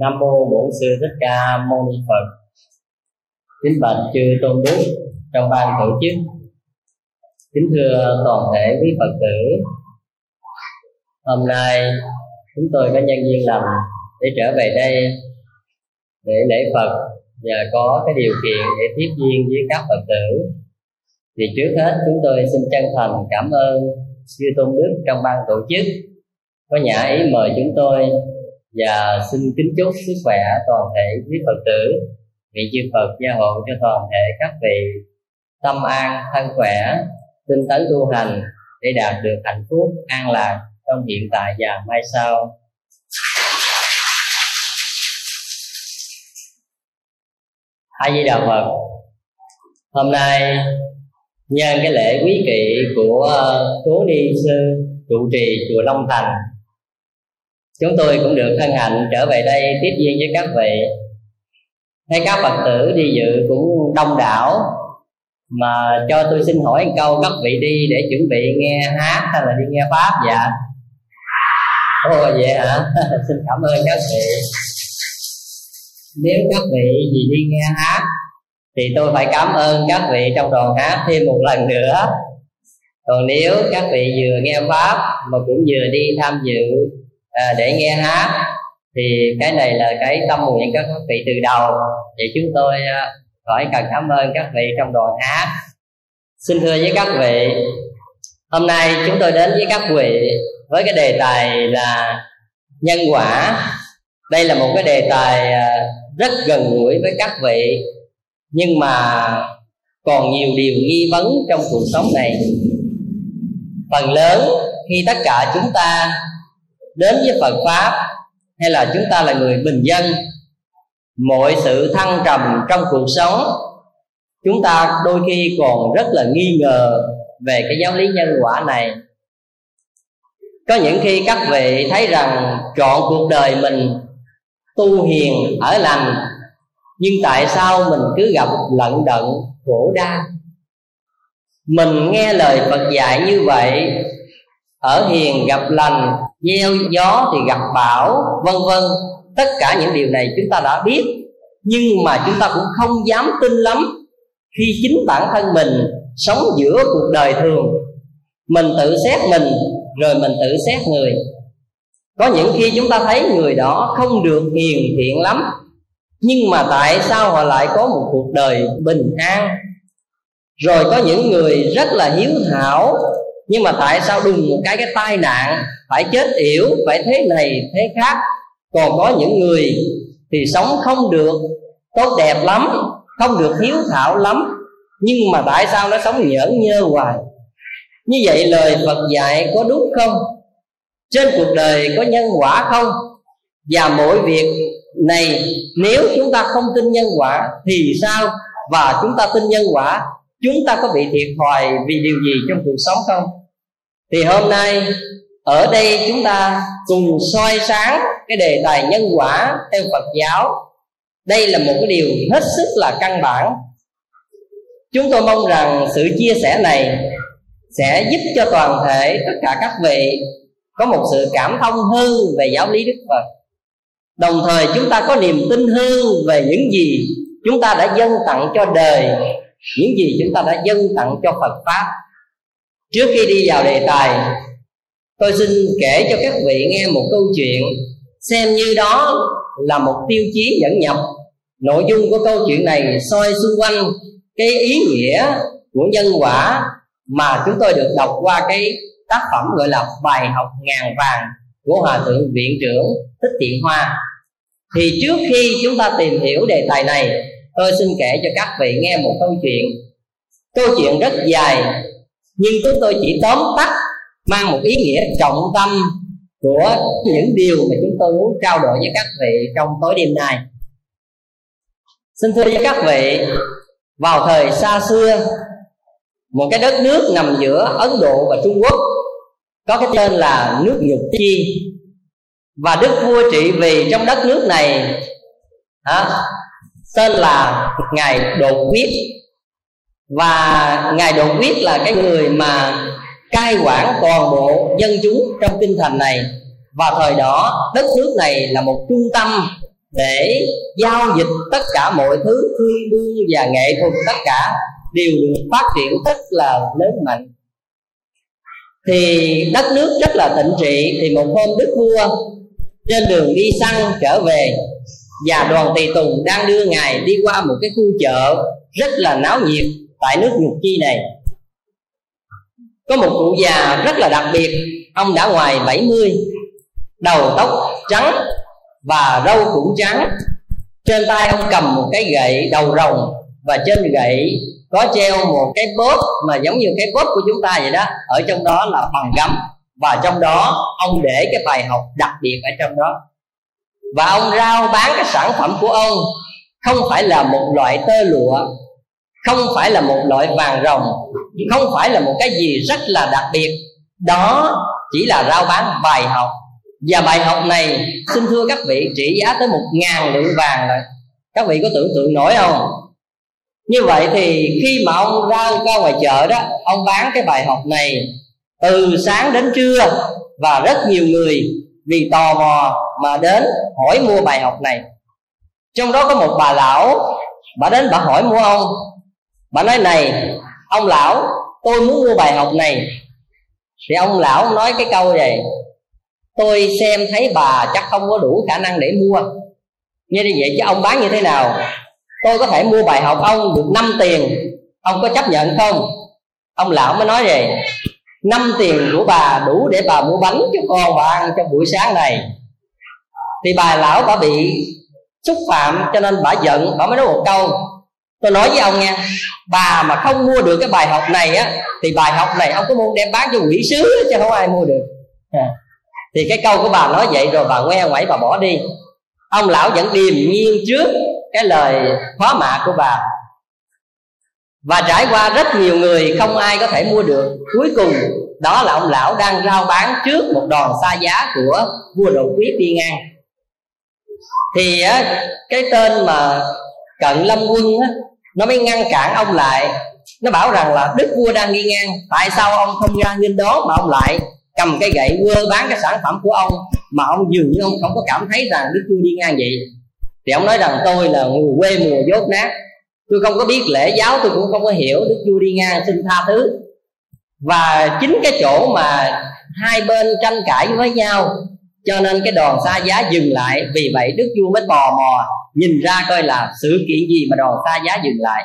nam mô bổn sư thích ca mâu ni phật. Kính bạch chư tôn đức trong ban tổ chức. Kính thưa toàn thể quý phật tử. Hôm nay chúng tôi có nhân duyên lành để trở về đây để lễ phật và có cái điều kiện để tiếp duyên với các phật tử thì trước hết, chúng tôi xin chân thành cảm ơn sư tôn đức trong ban tổ chức. Có nhã ý mời chúng tôi và xin kính chúc sức khỏe toàn thể quý Phật tử. Nguyện chư Phật gia hộ cho toàn thể các vị tâm an, thân khỏe, tinh tấn tu hành để đạt được hạnh phúc, an lạc trong hiện tại và mai sau. A Di Đà Phật, hôm nay nhân cái lễ quý kỵ của ờ, cố ni sư, trụ trì chùa Long Thành. Chúng tôi cũng được hân hạnh trở về đây tiếp duyên với các vị. Thấy các phật tử đi dự cũng đông đảo, mà cho tôi xin hỏi một câu, các vị đi để chuẩn bị nghe hát hay là đi nghe pháp dạ ồ, vậy hả? Xin cảm ơn các vị. Nếu các vị gì đi nghe hát thì tôi phải cảm ơn các vị trong đoàn hát thêm một lần nữa. Còn nếu các vị vừa nghe pháp mà cũng vừa đi tham dự à, để nghe hát thì cái này là cái tâm nguyện các vị từ đầu. Thì chúng tôi à, cần cảm ơn các vị trong đoàn hát. Xin thưa với các vị hôm nay chúng tôi đến với các vị với cái đề tài là nhân quả. Đây là một cái đề tài à, rất gần gũi với các vị nhưng mà còn nhiều điều nghi vấn trong cuộc sống này. Phần lớn khi tất cả chúng ta đến với Phật pháp, hay là chúng ta là người bình dân, mọi sự thăng trầm trong cuộc sống, chúng ta đôi khi còn rất là nghi ngờ về cái giáo lý nhân quả này. Có những khi các vị thấy rằng trọn cuộc đời mình tu hiền, ở lành nhưng tại sao mình cứ gặp lận đận, khổ đa? mình nghe lời phật dạy như vậy, ở hiền gặp lành, gieo gió thì gặp bão, vân vân. Tất cả những điều này chúng ta đã biết, nhưng mà chúng ta cũng không dám tin lắm. Khi chính bản thân mình sống giữa cuộc đời thường, mình tự xét mình, rồi mình tự xét người. Có những khi chúng ta thấy người đó không được hiền thiện lắm nhưng mà tại sao họ lại có một cuộc đời bình an? Rồi có những người rất là hiếu thảo, nhưng mà tại sao đùng một cái cái tai nạn phải chết yểu, phải thế này, thế khác? Còn có những người thì sống không được tốt đẹp lắm, không được hiếu thảo lắm, nhưng mà tại sao nó sống nhỡn nhơ hoài? Như vậy lời phật dạy có đúng không? Trên cuộc đời có nhân quả không? Và mỗi việc này, nếu chúng ta không tin nhân quả thì sao? Và chúng ta tin nhân quả, chúng ta có bị thiệt thòi vì điều gì trong cuộc sống không? Thì hôm nay, ở đây chúng ta cùng soi sáng cái đề tài nhân quả theo Phật giáo. Đây là một cái điều hết sức là căn bản. Chúng tôi mong rằng sự chia sẻ này sẽ giúp cho toàn thể tất cả các vị có một sự cảm thông hơn về giáo lý Đức Phật đồng thời chúng ta có niềm tin hơn về những gì chúng ta đã dâng tặng cho đời, những gì chúng ta đã dâng tặng cho Phật pháp. Trước khi đi vào đề tài, tôi xin kể cho các vị nghe một câu chuyện xem như đó là một tiêu chí dẫn nhập nội dung của câu chuyện này soi xung quanh cái ý nghĩa của nhân quả mà chúng tôi được đọc qua cái tác phẩm gọi là bài học ngàn vàng của hòa thượng viện trưởng thích thiện hoa. Thì trước khi chúng ta tìm hiểu đề tài này, tôi xin kể cho các vị nghe một câu chuyện. Câu chuyện rất dài, nhưng chúng tôi chỉ tóm tắt, mang một ý nghĩa trọng tâm của những điều mà chúng tôi muốn trao đổi với các vị trong tối đêm nay. Xin thưa với các vị, vào thời xa xưa, một cái đất nước nằm giữa ấn độ và trung quốc có cái tên là nước nhật chi. Và đức vua trị vì trong đất nước này hả, tên là ngài đột quyết. Và ngài đột quyết là cái người mà cai quản toàn bộ dân chúng trong kinh thành này. Và thời đó đất nước này là một trung tâm để giao dịch tất cả mọi thứ thương đương và nghệ thuật tất cả đều được phát triển rất là lớn mạnh thì đất nước rất là tịnh trị, thì một hôm đức vua trên đường đi săn trở về, và đoàn tùy tùng đang đưa ngài đi qua một cái khu chợ rất là náo nhiệt tại nước nhục chi này. Có một cụ già rất là đặc biệt, ông đã ngoài 70 đầu tóc trắng và râu cũng trắng. Trên tay ông cầm một cái gậy đầu rồng và trên gậy có treo một cái bóp mà giống như cái bóp của chúng ta vậy đó, ở trong đó là bằng gấm. Và trong đó, ông để cái bài học đặc biệt ở trong đó. Và ông rao bán cái sản phẩm của ông không phải là một loại tơ lụa, không phải là một loại vàng rồng, không phải là một cái gì rất là đặc biệt. Đó chỉ là rao bán bài học. Và bài học này, xin thưa các vị, trị giá tới một ngàn lượng vàng rồi. Các vị có tưởng tượng nổi không? Như vậy thì khi mà ông ra ra ngoài chợ đó, ông bán cái bài học này từ sáng đến trưa và rất nhiều người vì tò mò mà đến hỏi mua bài học này. Trong đó có một bà lão, bà đến bà hỏi mua ông. Bà nói, này, ông lão, tôi muốn mua bài học này. Thì ông lão nói cái câu này, tôi xem thấy bà chắc không có đủ khả năng để mua. Như vậy, chứ ông bán như thế nào? Tôi có thể mua bài học ông được 5 tiền. Ông có chấp nhận không? Ông lão mới nói vậy. Năm tiền của bà đủ để bà mua bánh cho con bà ăn trong buổi sáng này. Thì bà lão bà bị xúc phạm cho nên bà giận, bà mới nói một câu. Tôi nói với ông nha, bà mà không mua được cái bài học này á, thì bài học này ông có muốn đem bán cho quỷ sứ chứ không ai mua được. À. thì cái câu của bà nói vậy rồi bà ngoe ngoảy bà bỏ đi. Ông lão vẫn điềm nhiên trước cái lời khóa mạ của bà. Và trải qua rất nhiều người, không ai có thể mua được. Cuối cùng, đó là ông lão đang rao bán trước một đòn xa giá của vua đột quyết đi ngang. Thì cái tên mà cận lâm quân nó mới ngăn cản ông lại. Nó bảo rằng là đức vua đang đi ngang. Tại sao ông không ra nghênh đó mà ông lại cầm cái gậy quơ bán cái sản phẩm của ông mà ông dường như ông không có cảm thấy rằng đức vua đi ngang vậy? Thì ông nói rằng tôi là người quê mùa dốt nát. Tôi không có biết lễ giáo, tôi cũng không có hiểu đức vua đi ngang xin tha thứ. Và chính cái chỗ mà hai bên tranh cãi với nhau, cho nên cái đoàn xa giá dừng lại. Vì vậy đức vua mới tò mò, nhìn ra coi là sự kiện gì mà đoàn xa giá dừng lại.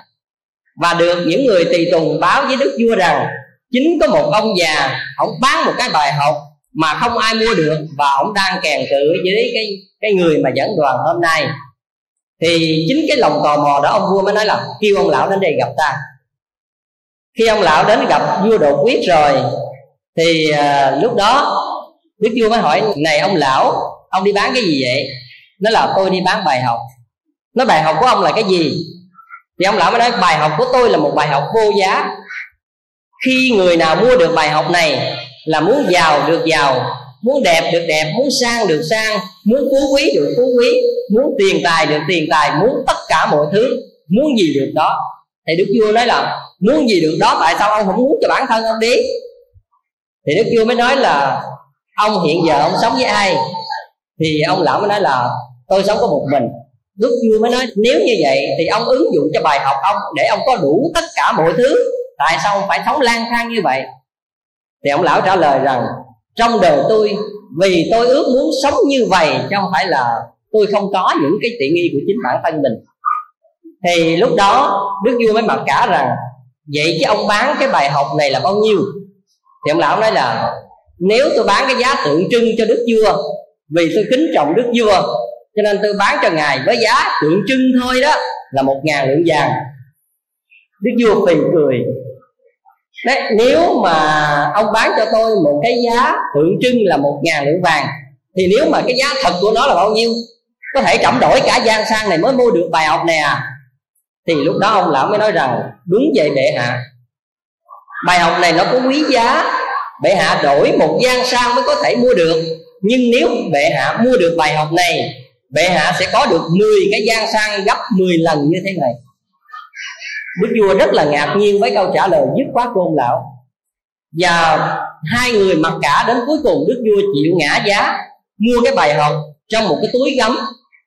Và được những người tùy tùng báo với đức vua rằng, chính có một ông già, ông bán một cái bài học mà không ai mua được và ông đang kèn cự với cái cái người mà dẫn đoàn hôm nay thì chính cái lòng tò mò đó ông vua mới nói là kêu ông lão đến đây gặp ta. Khi ông lão đến gặp vua đột quyết rồi thì à, lúc đó đức vua mới hỏi này ông lão ông đi bán cái gì vậy? Nó là tôi đi bán bài học. Nó bài học của ông là cái gì? Thì ông lão mới nói bài học của tôi là một bài học vô giá. Khi người nào mua được bài học này là muốn giàu được giàu muốn đẹp được đẹp, muốn sang được sang, muốn phú quý được phú quý, muốn tiền tài được tiền tài, muốn tất cả mọi thứ, muốn gì được đó. Thì đức vua nói là, muốn gì được đó, tại sao ông không muốn cho bản thân ông đi? Thì đức vua mới nói là, ông hiện giờ ông sống với ai? Thì ông lão mới nói là, tôi sống có một mình. Đức vua mới nói, nếu như vậy thì ông ứng dụng cho bài học ông để ông có đủ tất cả mọi thứ, tại sao ông phải sống lang thang như vậy? Thì ông lão trả lời rằng trong đời tôi, vì tôi ước muốn sống như vậy, chứ không phải là tôi không có những cái tiện nghi của chính bản thân mình. Thì lúc đó, đức vua mới mặc cả rằng, vậy chứ ông bán cái bài học này là bao nhiêu? Thì ông lão nói là, nếu tôi bán cái giá tượng trưng cho đức vua, vì tôi kính trọng đức vua, cho nên tôi bán cho ngài với giá tượng trưng thôi đó, là một ngàn lượng vàng. Đức vua phì cười. Đấy, nếu mà ông bán cho tôi một cái giá tượng trưng là một ngàn lượng vàng thì nếu mà cái giá thật của nó là bao nhiêu? Có thể trẫm đổi cả gian sang này mới mua được bài học này à thì lúc đó ông lão mới nói rằng đúng vậy bệ hạ. Bài học này nó có quý giá bệ hạ đổi một gian sang mới có thể mua được. Nhưng nếu bệ hạ mua được bài học này bệ hạ sẽ có được 10 cái gian sang gấp 10 lần như thế này đức vua rất là ngạc nhiên với câu trả lời dứt khoát của ông lão. Và hai người mặc cả đến cuối cùng đức vua chịu ngã giá, mua cái bài học trong một cái túi gấm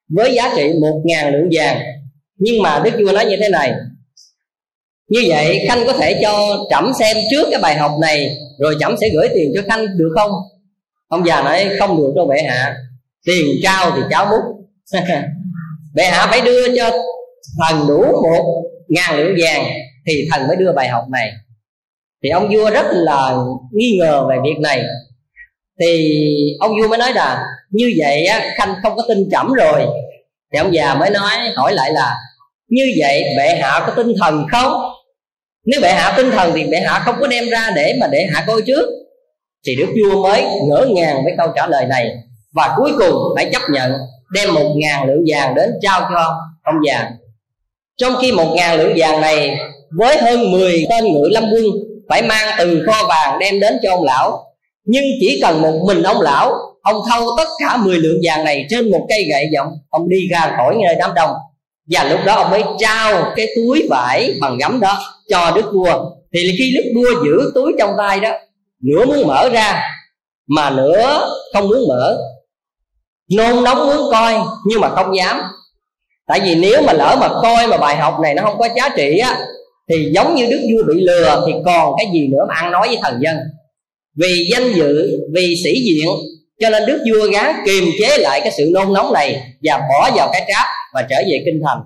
với giá trị một ngàn lượng vàng. Nhưng mà đức vua nói như thế này, như vậy khanh có thể cho trẫm xem trước cái bài học này, rồi trẫm sẽ gửi tiền cho khanh, được không? Ông già nói, không được đâu bệ hạ, tiền trao thì cháu múc bệ hạ phải đưa cho thần đủ một ngàn lượng vàng thì thần mới đưa bài học này. Thì ông vua rất là nghi ngờ về việc này. Thì ông vua mới nói là, như vậy á, khanh không có tin chẩm rồi. Thì ông già mới nói, hỏi lại là, như vậy bệ hạ có tinh thần không? Nếu bệ hạ tinh thần thì bệ hạ không có đem ra để mà để hạ coi trước. Thì đức vua mới ngỡ ngàng với câu trả lời này và cuối cùng phải chấp nhận đem một ngàn lượng vàng đến trao cho ông già trong khi một ngàn lượng vàng này với hơn 10 tên ngự lâm quân phải mang từ kho vàng đem đến cho ông lão, nhưng chỉ cần một mình ông lão, ông thâu tất cả 10 lượng vàng này trên một cây gậy giọng ông đi ra khỏi nơi đám đông. Và lúc đó ông mới trao cái túi vải bằng gấm đó cho đức vua. Thì khi đức vua giữ túi trong tay đó, nửa muốn mở ra, mà nửa không muốn mở. Nôn nóng muốn coi, nhưng mà không dám tại vì nếu mà lỡ mà coi mà bài học này nó không có giá trị á, thì giống như đức vua bị lừa thì còn cái gì nữa mà ăn nói với thần dân? Vì danh dự, vì sĩ diện, cho nên đức vua gán kiềm chế lại cái sự nôn nóng này và bỏ vào cái tráp và trở về kinh thành.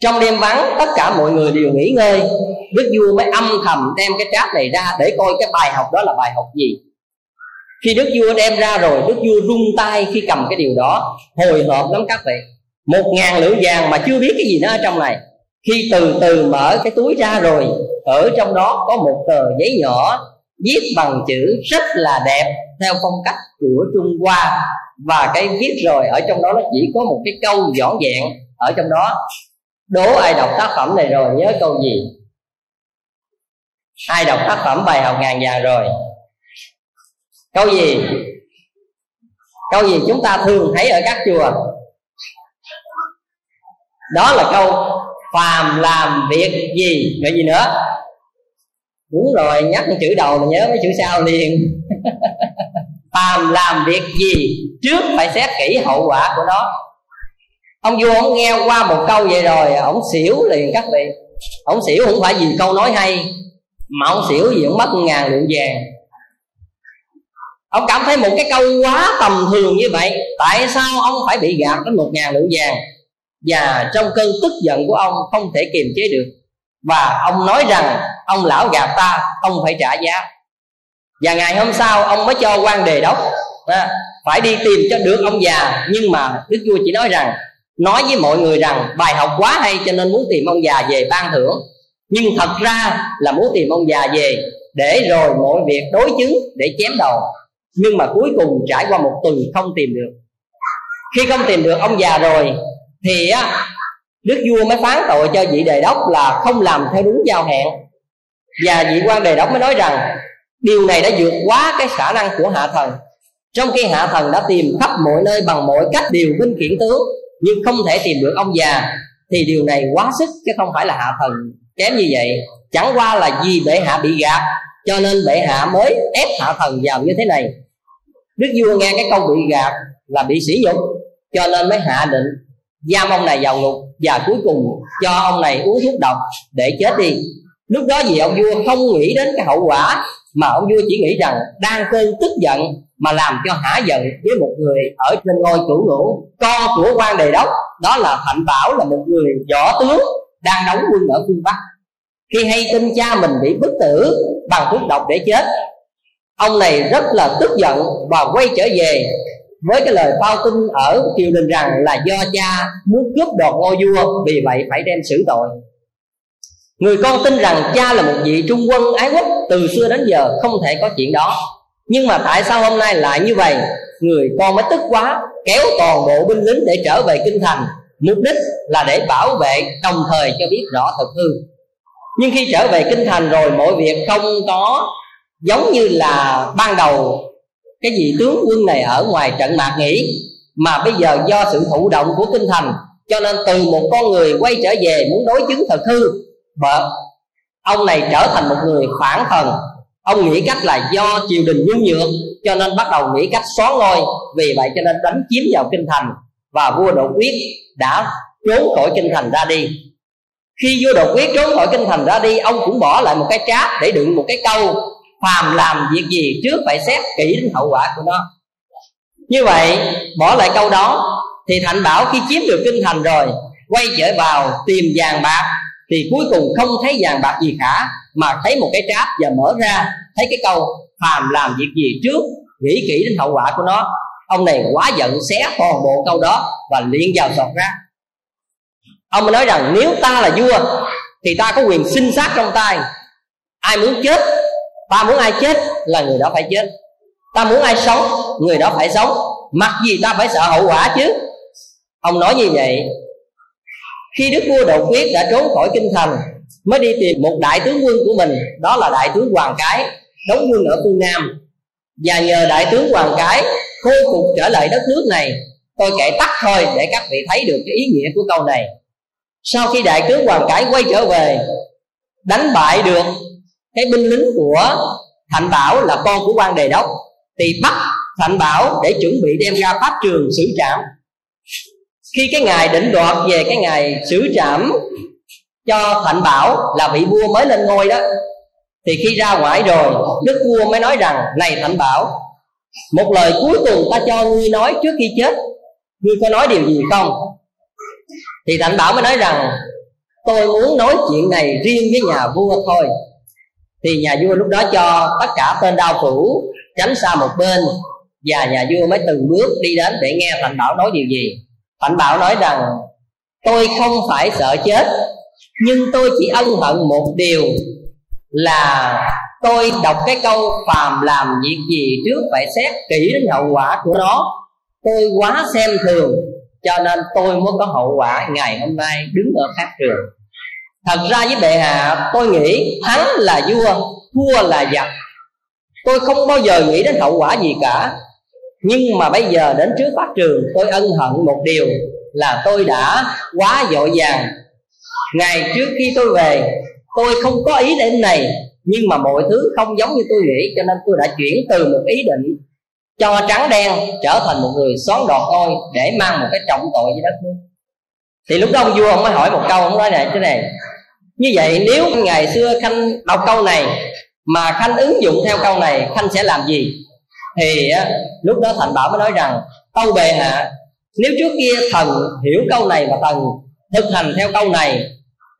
Trong đêm vắng, tất cả mọi người đều nghỉ ngơi. Đức vua mới âm thầm đem cái tráp này ra để coi cái bài học đó là bài học gì. Khi đức vua đem ra rồi, đức vua rung tay khi cầm cái điều đó, hồi hộp lắm các vị một ngàn lưỡi vàng mà chưa biết cái gì nó ở trong này. Khi từ từ mở cái túi ra rồi, ở trong đó có một tờ giấy nhỏ viết bằng chữ rất là đẹp theo phong cách của trung hoa. Và cái viết rồi ở trong đó nó chỉ có một cái câu dõn dẹn ở trong đó. Đố ai đọc tác phẩm này rồi nhớ câu gì? Ai đọc tác phẩm bài học ngàn vàng rồi? Câu gì? Câu gì chúng ta thường thấy ở các chùa? Đó là câu, phàm làm việc gì? Vậy gì nữa? Đúng rồi, nhắc chữ đầu mà nhớ mấy chữ sau liền. Phàm làm việc gì? Trước phải xét kỹ hậu quả của nó. Ông vua ông nghe qua một câu vậy rồi, ông xỉu liền các vị. Ông xỉu không phải vì câu nói hay, mà ông xỉu vì ông mất ngàn lượng vàng. Ông cảm thấy một cái câu quá tầm thường như vậy, tại sao ông phải bị gạt đến một ngàn lượng vàng? Và trong cơn tức giận của ông không thể kiềm chế được. Và ông nói rằng ông lão gạt ta ông phải trả giá. Và ngày hôm sau ông mới cho quan đề đốc à, phải đi tìm cho được ông già. Nhưng mà đức vua chỉ nói rằng nói với mọi người rằng bài học quá hay cho nên muốn tìm ông già về ban thưởng. Nhưng thật ra là muốn tìm ông già về để rồi mọi việc đối chứng để chém đầu. Nhưng mà cuối cùng trải qua một tuần không tìm được. Khi không tìm được ông già rồi thì á, đức vua mới phán tội cho vị đề đốc là không làm theo đúng giao hẹn. Và vị quan đề đốc mới nói rằng, điều này đã vượt quá cái khả năng của hạ thần. Trong khi hạ thần đã tìm khắp mọi nơi bằng mọi cách điều binh khiển tướng, nhưng không thể tìm được ông già, thì điều này quá sức chứ không phải là hạ thần kém như vậy. Chẳng qua là vì bệ hạ bị gạt, cho nên bệ hạ mới ép hạ thần vào như thế này. Đức vua nghe cái câu bị gạt là bị sỉ nhục, cho nên mới hạ định giam ông này vào ngục và cuối cùng cho ông này uống thuốc độc để chết đi. Lúc đó vì ông vua không nghĩ đến cái hậu quả mà ông vua chỉ nghĩ rằng đang cơn tức giận mà làm cho hả giận với một người ở trên ngôi chủ ngũ, con của quan đề đốc, đó là thạnh bảo, là một người võ tướng đang đóng quân ở phương bắc. Khi hay tin cha mình bị bức tử bằng thuốc độc để chết, ông này rất là tức giận và quay trở về với cái lời bao tin ở triều đình rằng là do cha muốn cướp đoạt ngôi vua, vì vậy phải đem xử tội. Người con tin rằng cha là một vị trung quân ái quốc từ xưa đến giờ không thể có chuyện đó. Nhưng mà tại sao hôm nay lại như vậy? Người con mới tức quá, kéo toàn bộ binh lính để trở về kinh thành. Mục đích là để bảo vệ đồng thời cho biết rõ thật hư. Nhưng khi trở về kinh thành rồi, mọi việc không có giống như là ban đầu cái vị tướng quân này ở ngoài trận mạc nghỉ, mà bây giờ do sự thụ động của kinh thành, cho nên từ một con người quay trở về muốn đối chứng thật hư. Vợ, ông này trở thành một người phản thần. Ông nghĩ cách là do triều đình nhu nhược, cho nên bắt đầu nghĩ cách xóa ngôi. Vì vậy cho nên đánh chiếm vào kinh thành, và vua đột quyết đã trốn khỏi kinh thành ra đi. Khi vua đột quyết trốn khỏi kinh thành ra đi, ông cũng bỏ lại một cái tráp để đựng một cái câu phàm làm việc gì trước phải xét kỹ đến hậu quả của nó. Như vậy, bỏ lại câu đó, thì thành bảo khi chiếm được kinh thành rồi, quay trở vào tìm vàng bạc, thì cuối cùng không thấy vàng bạc gì cả, mà thấy một cái tráp và mở ra, thấy cái câu phàm làm việc gì trước, nghĩ kỹ đến hậu quả của nó. Ông này quá giận xé toàn bộ câu đó và liền vào sọt ra. Ông mới nói rằng, nếu ta là vua, thì ta có quyền sinh sát trong tay. Ai muốn chết ta muốn ai chết là người đó phải chết. Ta muốn ai sống, người đó phải sống. Mặc gì ta phải sợ hậu quả chứ? Ông nói như vậy, khi đức vua đột quyết đã trốn khỏi kinh thành, mới đi tìm một đại tướng quân của mình, đó là đại tướng hoàng cái, đóng quân ở phương nam. Và nhờ đại tướng hoàng cái khôi phục trở lại đất nước này, tôi kể tắt thôi để các vị thấy được cái ý nghĩa của câu này. Sau khi đại tướng hoàng cái quay trở về, đánh bại được cái binh lính của thạnh bảo là con của quan đề đốc. Thì bắt thạnh bảo để chuẩn bị đem ra pháp trường xử trảm. Khi cái ngày định đoạt về cái ngày xử trảm cho thạnh bảo là vị vua mới lên ngôi đó, thì khi ra ngoài rồi đức vua mới nói rằng, này thạnh bảo, một lời cuối cùng ta cho ngươi nói trước khi chết, ngươi có nói điều gì không? Thì thạnh bảo mới nói rằng, tôi muốn nói chuyện này riêng với nhà vua thôi thì nhà vua lúc đó cho tất cả tên đao phủ tránh xa một bên, và nhà vua mới từng bước đi đến để nghe thạnh bảo nói điều gì. Thạnh bảo nói rằng, tôi không phải sợ chết, nhưng tôi chỉ ân hận một điều, là tôi đọc cái câu phàm làm việc gì trước phải xét kỹ đến hậu quả của nó. Tôi quá xem thường, cho nên tôi mới có hậu quả ngày hôm nay đứng ở pháp trường thật ra với bệ hạ tôi nghĩ thắng là vua thua là giặc. Tôi không bao giờ nghĩ đến hậu quả gì cả. Nhưng mà bây giờ đến trước pháp trường, tôi ân hận một điều là tôi đã quá dội vàng ngày trước khi tôi về, tôi không có ý định này, nhưng mà mọi thứ không giống như tôi nghĩ, cho nên tôi đã chuyển từ một ý định cho trắng đen trở thành một người xón đọt thôi để mang một cái trọng tội với đất nước. Thì lúc đó ông vua ông mới hỏi một câu, ông nói này, thế này như vậy, nếu ngày xưa khanh đọc câu này, mà khanh ứng dụng theo câu này, khanh sẽ làm gì? Thì lúc đó thành bảo mới nói rằng, tâu bề hạ, nếu trước kia thần hiểu câu này và thần thực hành theo câu này,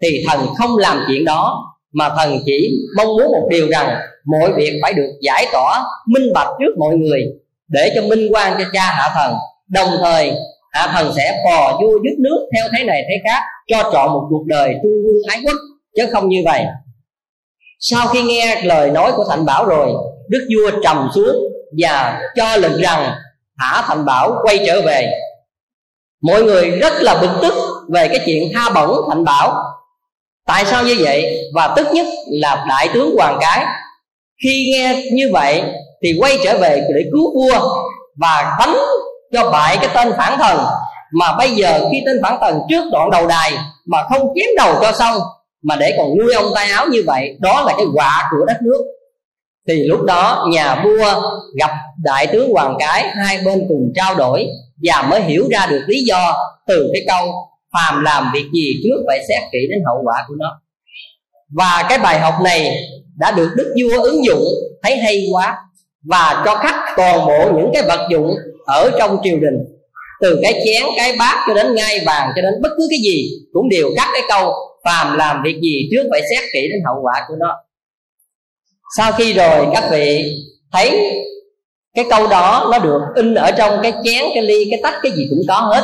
thì thần không làm chuyện đó, mà thần chỉ mong muốn một điều rằng mọi việc phải được giải tỏa minh bạch trước mọi người, để cho minh quan cho cha hạ thần. Đồng thời hạ thần sẽ phò vua giúp nước theo thế này thế khác, cho trọn một cuộc đời trung quân ái quốc, chứ không như vậy. Sau khi nghe lời nói của thành bảo rồi, đức vua trầm xuống và cho lệnh rằng thả thành bảo quay trở về. Mọi người rất là bực tức về cái chuyện tha bổng thành bảo. Tại sao như vậy? Và tức nhất là đại tướng hoàng cái. Khi nghe như vậy thì quay trở về để cứu vua và đánh cho bại cái tên phản thần. Mà bây giờ khi tên phản thần trước đoạn đầu đài mà không kiếm đầu cho xong, mà để còn nuôi ông tay áo như vậy, đó là cái quả của đất nước. Thì lúc đó nhà vua gặp đại tướng hoàng cái, hai bên cùng trao đổi và mới hiểu ra được lý do từ cái câu phàm làm việc gì trước phải xét kỹ đến hậu quả của nó. Và cái bài học này đã được đức vua ứng dụng, thấy hay quá, và cho khắc toàn bộ những cái vật dụng ở trong triều đình. Từ cái chén, cái bát cho đến ngai vàng cho đến bất cứ cái gì cũng đều khắc cái câu phàm làm việc gì trước phải xét kỹ đến hậu quả của nó. Sau khi rồi các vị thấy cái câu đó nó được in ở trong cái chén, cái ly, cái tách, cái gì cũng có hết.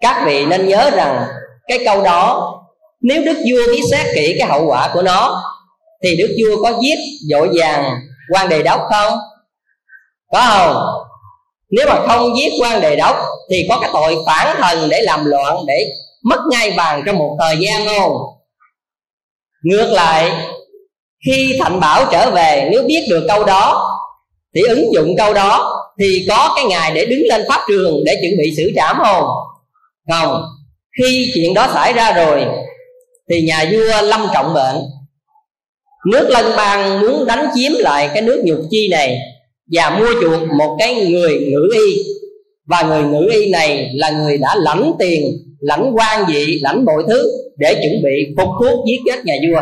Các vị nên nhớ rằng cái câu đó, nếu đức vua ký xét kỹ cái hậu quả của nó, thì đức vua có giết dội vàng quan đề đốc không? Có không? Nếu mà không giết quan đề đốc, thì có cái tội phản thần để làm loạn, để mất ngai vàng trong một thời gian không? Ngược lại, khi thạnh bảo trở về, nếu biết được câu đó, thì ứng dụng câu đó, thì có cái ngày để đứng lên pháp trường để chuẩn bị xử trảm không? Không. Khi chuyện đó xảy ra rồi, thì nhà vua lâm trọng bệnh, nước lân bang muốn đánh chiếm lại cái nước nhục chi này và mua chuộc một cái người ngữ y. Và người ngữ y này là người đã lãnh tiền lãnh quan vị lãnh mọi thứ để chuẩn bị phục thuốc giết chết nhà vua.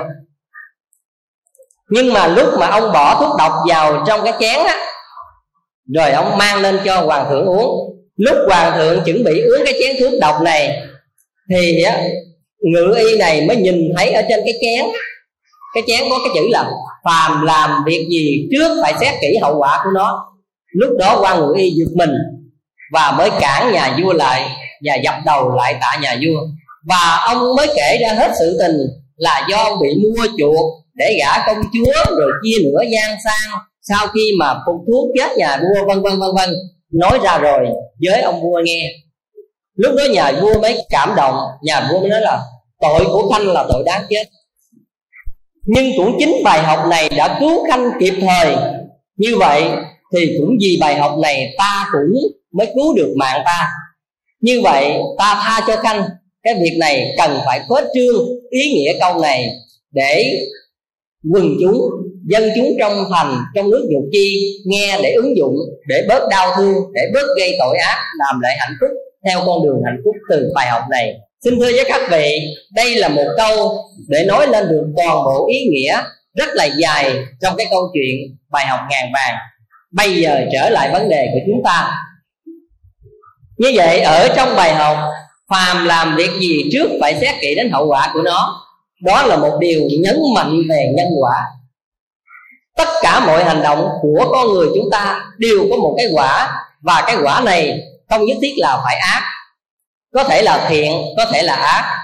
Nhưng mà lúc mà ông bỏ thuốc độc vào trong cái chén á rồi ông mang lên cho hoàng thượng uống. Lúc hoàng thượng chuẩn bị uống cái chén thuốc độc này thì á, ngự y này mới nhìn thấy ở trên cái chén cái chén có cái chữ là phàm làm việc gì trước phải xét kỹ hậu quả của nó. Lúc đó quan ngự y giật mình và mới cản nhà vua lại và dập đầu lại tạ nhà vua. Và ông mới kể ra hết sự tình là do ông bị mua chuộc để gả công chúa rồi chia nửa gian sang sau khi mà phun thuốc chết nhà vua, vân vân vân vân. Nói ra rồi, với ông vua nghe. Lúc đó nhà vua mới cảm động. Nhà vua mới nói là tội của khanh là tội đáng chết nhưng cũng chính bài học này đã cứu khanh kịp thời. Như vậy thì cũng vì bài học này ta cũng mới cứu được mạng ta. Như vậy ta tha cho khanh, cái việc này cần phải khuếch trương ý nghĩa câu này để quần chúng, dân chúng trong thành, trong nước dục chi nghe để ứng dụng, để bớt đau thương, để bớt gây tội ác, làm lại hạnh phúc theo con đường hạnh phúc từ bài học này xin thưa với các vị, đây là một câu để nói lên được toàn bộ ý nghĩa rất là dài trong cái câu chuyện bài học ngàn vàng. Bây giờ trở lại vấn đề của chúng ta. Như vậy, ở trong bài học, phàm làm việc gì trước phải xét kỹ đến hậu quả của nó. Đó là một điều nhấn mạnh về nhân quả. Tất cả mọi hành động của con người chúng ta đều có một cái quả, và cái quả này không nhất thiết là phải ác có thể là thiện, có thể là ác.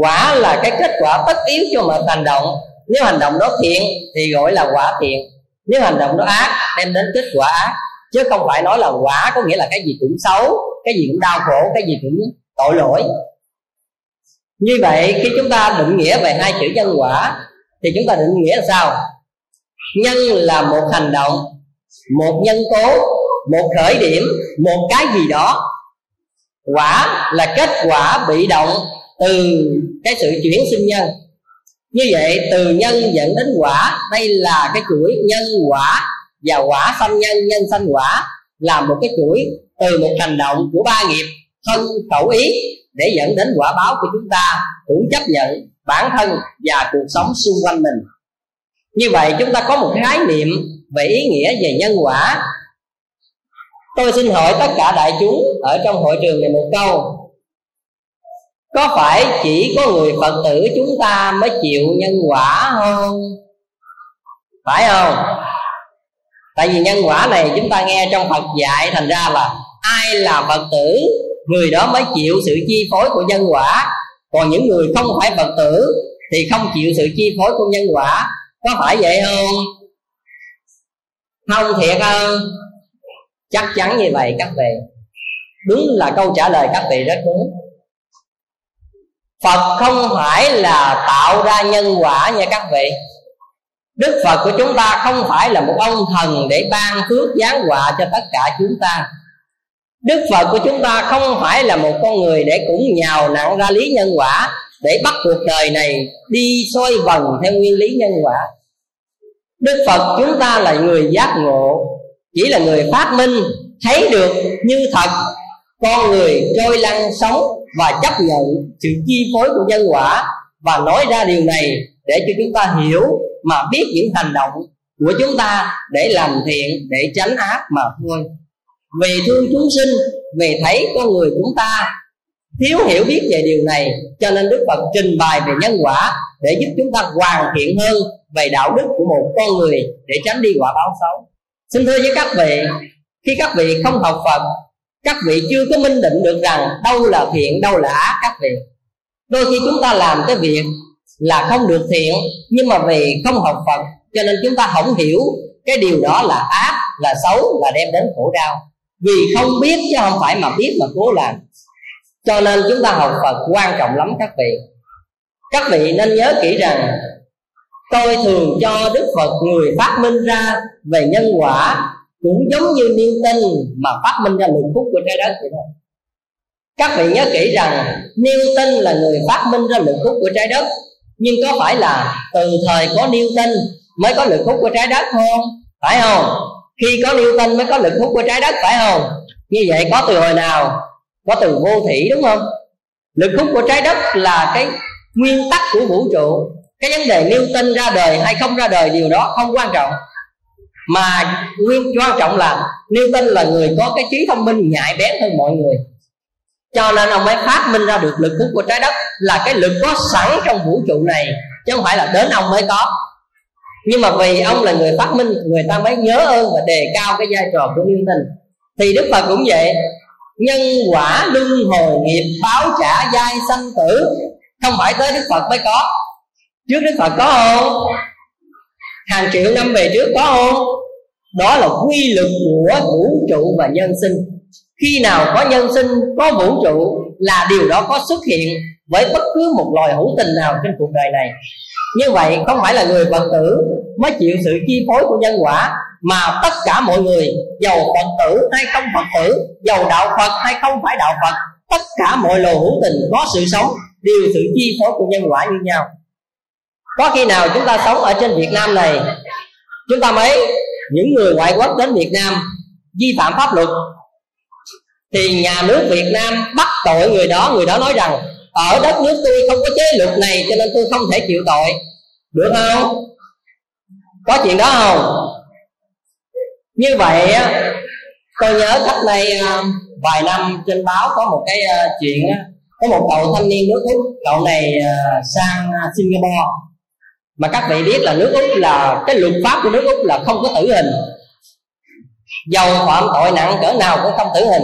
Quả là cái kết quả tất yếu cho mọi hành động. Nếu hành động đó thiện, thì gọi là quả thiện. Nếu hành động đó ác, đem đến kết quả ác. Chứ không phải nói là quả có nghĩa là cái gì cũng xấu, cái gì cũng đau khổ, cái gì cũng tội lỗi. Như vậy, khi chúng ta định nghĩa về hai chữ nhân quả, thì chúng ta định nghĩa là sao? Nhân là một hành động, một nhân tố, một khởi điểm, một cái gì đó quả là kết quả bị động từ cái sự chuyển sinh nhân. Như vậy, từ nhân dẫn đến quả, đây là cái chuỗi nhân quả và quả sanh nhân nhân sanh quả, là một cái chuỗi từ một hành động của ba nghiệp thân khẩu ý để dẫn đến quả báo của chúng ta cũng chấp nhận bản thân và cuộc sống xung quanh mình. Như vậy, chúng ta có một khái niệm về ý nghĩa về nhân quả tôi xin hỏi tất cả đại chúng ở trong hội trường này một câu. Có phải chỉ có người phật tử chúng ta mới chịu nhân quả không? Phải không? Tại vì nhân quả này chúng ta nghe trong phật dạy, thành ra là ai là phật tử, người đó mới chịu sự chi phối của nhân quả. Còn những người không phải phật tử thì không chịu sự chi phối của nhân quả. Có phải vậy không? Không thiệt không? Chắc chắn như vậy, các vị. Đúng là câu trả lời các vị rất đúng. Phật không phải là tạo ra nhân quả nha các vị. Đức phật của chúng ta không phải là một ông thần để ban phước giáng họa cho tất cả chúng ta. Đức phật của chúng ta không phải là một con người để cũng nhào nặng ra lý nhân quả, để bắt cuộc đời này đi xoay vần theo nguyên lý nhân quả. Đức phật chúng ta là người giác ngộ chỉ là người phát minh, thấy được như thật. Con người trôi lăn sống và chấp nhận sự chi phối của nhân quả và nói ra điều này để cho chúng ta hiểu mà biết những hành động của chúng ta để làm thiện, để tránh ác mà thôi. Vì thương chúng sinh vì thấy con người chúng ta thiếu hiểu biết về điều này, cho nên đức phật trình bày về nhân quả để giúp chúng ta hoàn thiện hơn về đạo đức của một con người để tránh đi quả báo xấu xin thưa với các vị, khi các vị không học phật, các vị chưa có minh định được rằng đâu là thiện, đâu là ác các vị. Đôi khi chúng ta làm cái việc là không được thiện, nhưng mà vì không học phật, cho nên chúng ta không hiểu cái điều đó là ác, là xấu, là đem đến khổ đau. Vì không biết chứ không phải mà biết mà cố làm. Cho nên chúng ta học phật quan trọng lắm các vị. Các vị nên nhớ kỹ rằng tôi thường cho đức phật người phát minh ra về nhân quả cũng giống như Newton mà phát minh ra lực hút của trái đất vậy thôi. Các vị nhớ kỹ rằng Newton là người phát minh ra lực hút của trái đất, nhưng có phải là từ thời có Newton mới có lực hút của trái đất không? Phải không? Khi có Newton mới có lực hút của trái đất, phải không? Như vậy có từ hồi nào? Có từ vô thủy, đúng không? Lực hút của trái đất là cái nguyên tắc của vũ trụ cái vấn đề Newton ra đời hay không ra đời điều đó không quan trọng. Mà nguyên, quan trọng là Newton là người có cái trí thông minh nhạy bén hơn mọi người. Cho nên ông ấy phát minh ra được lực hút của trái đất là cái lực có sẵn trong vũ trụ này, chứ không phải là đến ông mới có. Nhưng mà vì ông là người phát minh, người ta mới nhớ ơn và đề cao cái vai trò của Newton. Thì Đức Phật cũng vậy. Nhân quả luân hồi nghiệp, báo trả giai sanh tử, không phải tới Đức Phật mới có trước Đức Phật có không? Hàng triệu năm về trước có không? Đó là quy luật của vũ trụ và nhân sinh. Khi nào có nhân sinh, có vũ trụ là điều đó có xuất hiện với bất cứ một loài hữu tình nào trên cuộc đời này. Như vậy, không phải là người phật tử mới chịu sự chi phối của nhân quả, mà tất cả mọi người, giàu phật tử hay không phật tử, giàu đạo phật hay không phải đạo phật, tất cả mọi loài hữu tình có sự sống, đều sự chi phối của nhân quả như nhau có khi nào chúng ta sống ở trên việt nam này, chúng ta mấy những người ngoại quốc đến việt nam vi phạm pháp luật, thì nhà nước việt nam bắt tội người đó người đó nói rằng, ở đất nước tôi không có chế luật này, cho nên tôi không thể chịu tội. Được không? Có chuyện đó không? Như vậy tôi nhớ cách đây à, vài năm trên báo có một cái à, chuyện có một cậu thanh niên nước úc cậu này à, sang singapore mà các vị biết là nước úc là cái luật pháp của nước úc là không có tử hình. Dầu phạm tội nặng cỡ nào cũng không tử hình.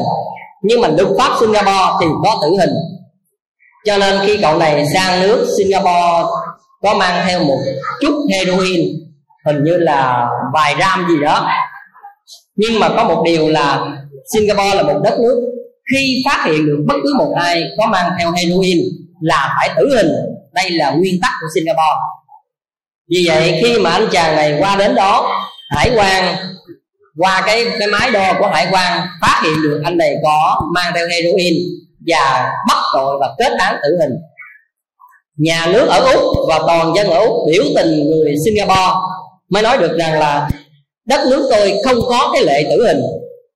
Nhưng mà luật pháp singapore thì có tử hình. Cho nên khi cậu này sang nước singapore có mang theo một chút heroin, hình như là vài gram gì đó. Nhưng mà có một điều là singapore là một đất nước, khi phát hiện được bất cứ một ai có mang theo heroin là phải tử hình. Đây là nguyên tắc của singapore vì vậy khi mà anh chàng này qua đến đó hải quan qua cái cái máy đo của hải quan phát hiện được anh này có mang theo heroin và bắt tội và kết án tử hình. Nhà nước ở úc và toàn dân ở úc biểu tình người singapore mới nói được rằng là đất nước tôi không có cái lệ tử hình.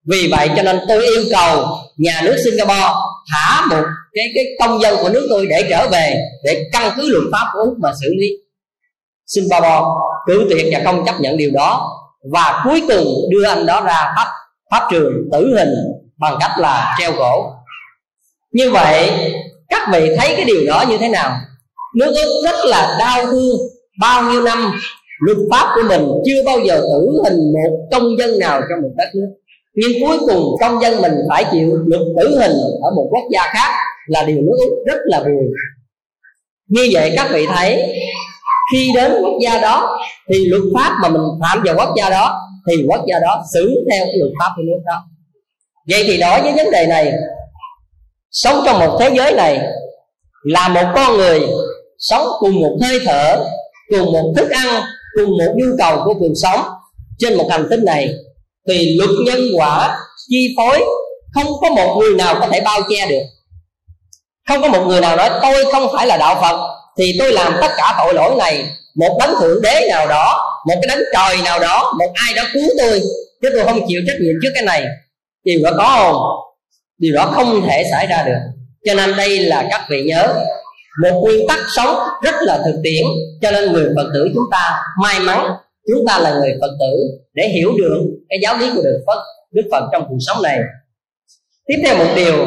Vì vậy cho nên tôi yêu cầu nhà nước singapore thả một cái cái công dân của nước tôi để trở về để căn cứ luật pháp của úc mà xử lý singapore cử tuyệt và không chấp nhận điều đó. Và cuối cùng đưa anh đó ra pháp pháp trường tử hình bằng cách là treo cổ. Như vậy, các vị thấy cái điều đó như thế nào? Nước úc rất là đau thương. Bao nhiêu năm, luật pháp của mình chưa bao giờ tử hình một công dân nào trong một đất nước. Nhưng cuối cùng công dân mình phải chịu luật tử hình ở một quốc gia khác là điều nước úc rất là buồn. Như vậy các vị thấy khi đến quốc gia đó, thì luật pháp mà mình phạm vào quốc gia đó, thì quốc gia đó xử theo cái luật pháp của nước đó. Vậy thì đối với vấn đề này, sống trong một thế giới này là một con người sống cùng một hơi thở, cùng một thức ăn, cùng một nhu cầu của cuộc sống trên một hành tinh này, thì luật nhân quả chi phối không có một người nào có thể bao che được. Không có một người nào nói, tôi không phải là đạo phật thì tôi làm tất cả tội lỗi này, một đấng thượng đế nào đó, một cái đấng trời nào đó, một ai đó cứu tôi, chứ tôi không chịu trách nhiệm trước cái này. Điều đó có không? Điều đó không thể xảy ra được. Cho nên đây là các vị nhớ, một nguyên tắc sống rất là thực tiễn, cho nên người phật tử chúng ta may mắn, chúng ta là người phật tử, để hiểu được cái giáo lý của đức phật đức phật trong cuộc sống này. Tiếp theo một điều,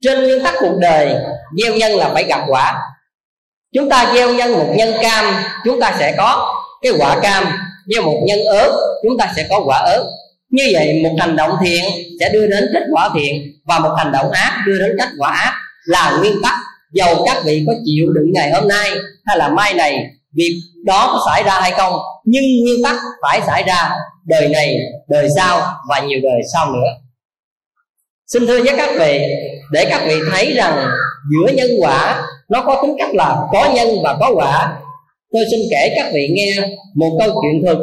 trên nguyên tắc cuộc đời, gieo nhân là phải gặp quả chúng ta gieo nhân một nhân cam, chúng ta sẽ có cái quả cam. Gieo một nhân ớt, chúng ta sẽ có quả ớt. Như vậy, một hành động thiện sẽ đưa đến kết quả thiện và một hành động ác đưa đến kết quả ác. Là nguyên tắc dầu các vị có chịu đựng ngày hôm nay hay là mai này, việc đó có xảy ra hay không. Nhưng nguyên tắc phải xảy ra đời này, đời sau và nhiều đời sau nữa. Xin thưa với các vị, để các vị thấy rằng giữa nhân quả nó có tính cách là có nhân và có quả. Tôi xin kể các vị nghe một câu chuyện thực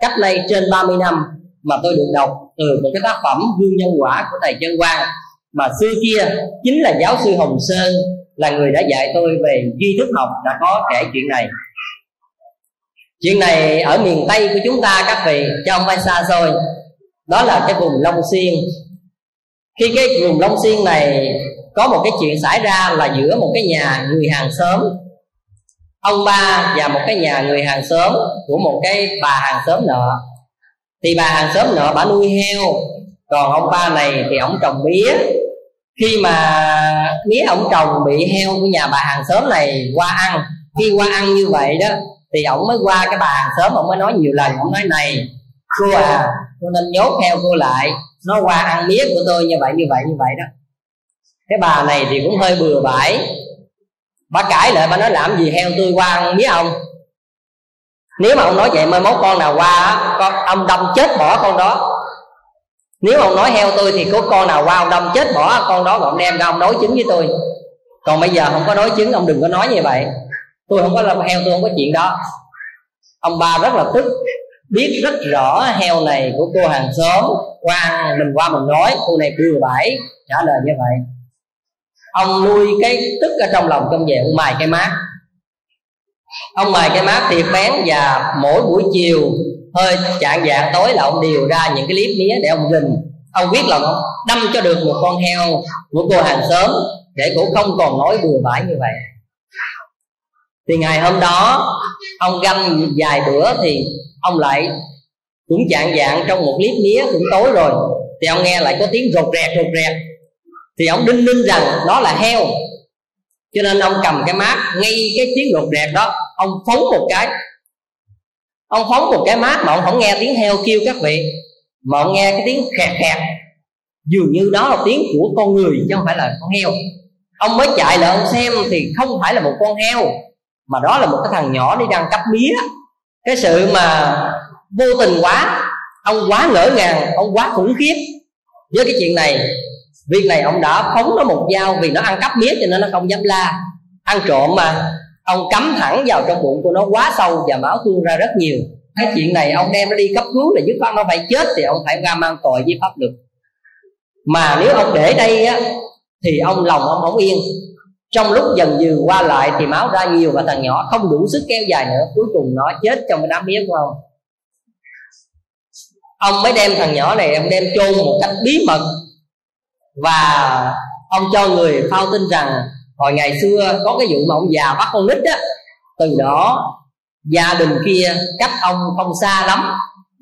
cách đây trên 30 năm mà tôi được đọc từ một cái tác phẩm gương nhân quả của thầy chân quang, mà xưa kia chính là giáo sư hồng sơn là người đã dạy tôi về duy thức học đã có kể chuyện này. Chuyện này ở miền tây của chúng ta các vị trong không phải xa xôi. Đó là cái vùng long xuyên. Khi cái vùng long xuyên này có một cái chuyện xảy ra là giữa một cái nhà người hàng xóm. Ông ba và một cái nhà người hàng xóm của một cái bà hàng xóm nợ. Thì bà hàng xóm nợ bà nuôi heo. Còn ông ba này thì ông trồng mía. Khi mà mía ông trồng bị heo của nhà bà hàng xóm này qua ăn, khi qua ăn như vậy đó, thì ông mới qua cái bà hàng xóm, ông mới nói nhiều lần ông nói này, cô à cô nên nhốt heo cô lại, nó qua ăn mía của tôi như vậy như vậy như vậy đó cái bà này thì cũng hơi bừa bãi. Bà cãi lại, bà nói, làm gì heo tôi qua không biết ông? Nếu mà ông nói vậy, mai mốt con nào qua con ông đâm chết bỏ con đó. Nếu ông nói heo tôi thì có con nào qua ông đâm chết bỏ con đó rồi ông đem ra ông đối chứng với tôi. Còn bây giờ không có đối chứng, ông đừng có nói như vậy. Tôi không có làm heo, tôi không có chuyện đó. Ông ba rất là tức, biết rất rõ heo này của cô hàng xóm, qua mình qua mình nói, cô này bừa bãi, trả lời như vậy ông nuôi cái tức ở trong lòng trong về ông mài cái mát ông mài cái mát thì bén và mỗi buổi chiều hơi chạng dạng tối là ông điều ra những cái liếp mía để ông rình ông biết là ông đâm cho được một con heo của cô hàng xóm để cũng không còn nói bừa bãi như vậy. Thì ngày hôm đó, ông găm vài bữa thì ông lại cũng chạng dạng trong một liếp mía cũng tối rồi. Thì ông nghe lại có tiếng rột rẹt rột rẹt thì ông đinh ninh rằng đó là heo. Cho nên ông cầm cái mát ngay cái tiếng rột rẹt đó ông phóng một cái. Ông phóng một cái mát mà ông không nghe tiếng heo kêu các vị mà ông nghe cái tiếng khẹt khẹt. Dường như đó là tiếng của con người chứ không phải là con heo. Ông mới chạy lại ông xem thì không phải là một con heo mà đó là một cái thằng nhỏ đi đang cắp mía. Cái sự mà vô tình quá ông quá ngỡ ngàng ông quá khủng khiếp với cái chuyện này việc này ông đã phóng nó một dao vì nó ăn cắp mía cho nên nó không dám la. Ăn trộm mà, ông cắm thẳng vào trong bụng của nó quá sâu và máu tuôn ra rất nhiều. Cái chuyện này ông đem nó đi cấp cứu là dứt khoát nó phải chết thì ông phải ra mang tội với pháp luật. Mà nếu ông để đây á, thì ông lòng ông không yên. Trong lúc dần dừ qua lại thì máu ra nhiều và thằng nhỏ không đủ sức kéo dài nữa. Cuối cùng nó chết trong cái đám mía của ông. Ông mới đem thằng nhỏ này, ông đem chôn một cách bí mật và ông cho người phao tin rằng hồi ngày xưa có cái vụ mà ông già bắt con nít á, từ đó gia đình kia cách ông không xa lắm,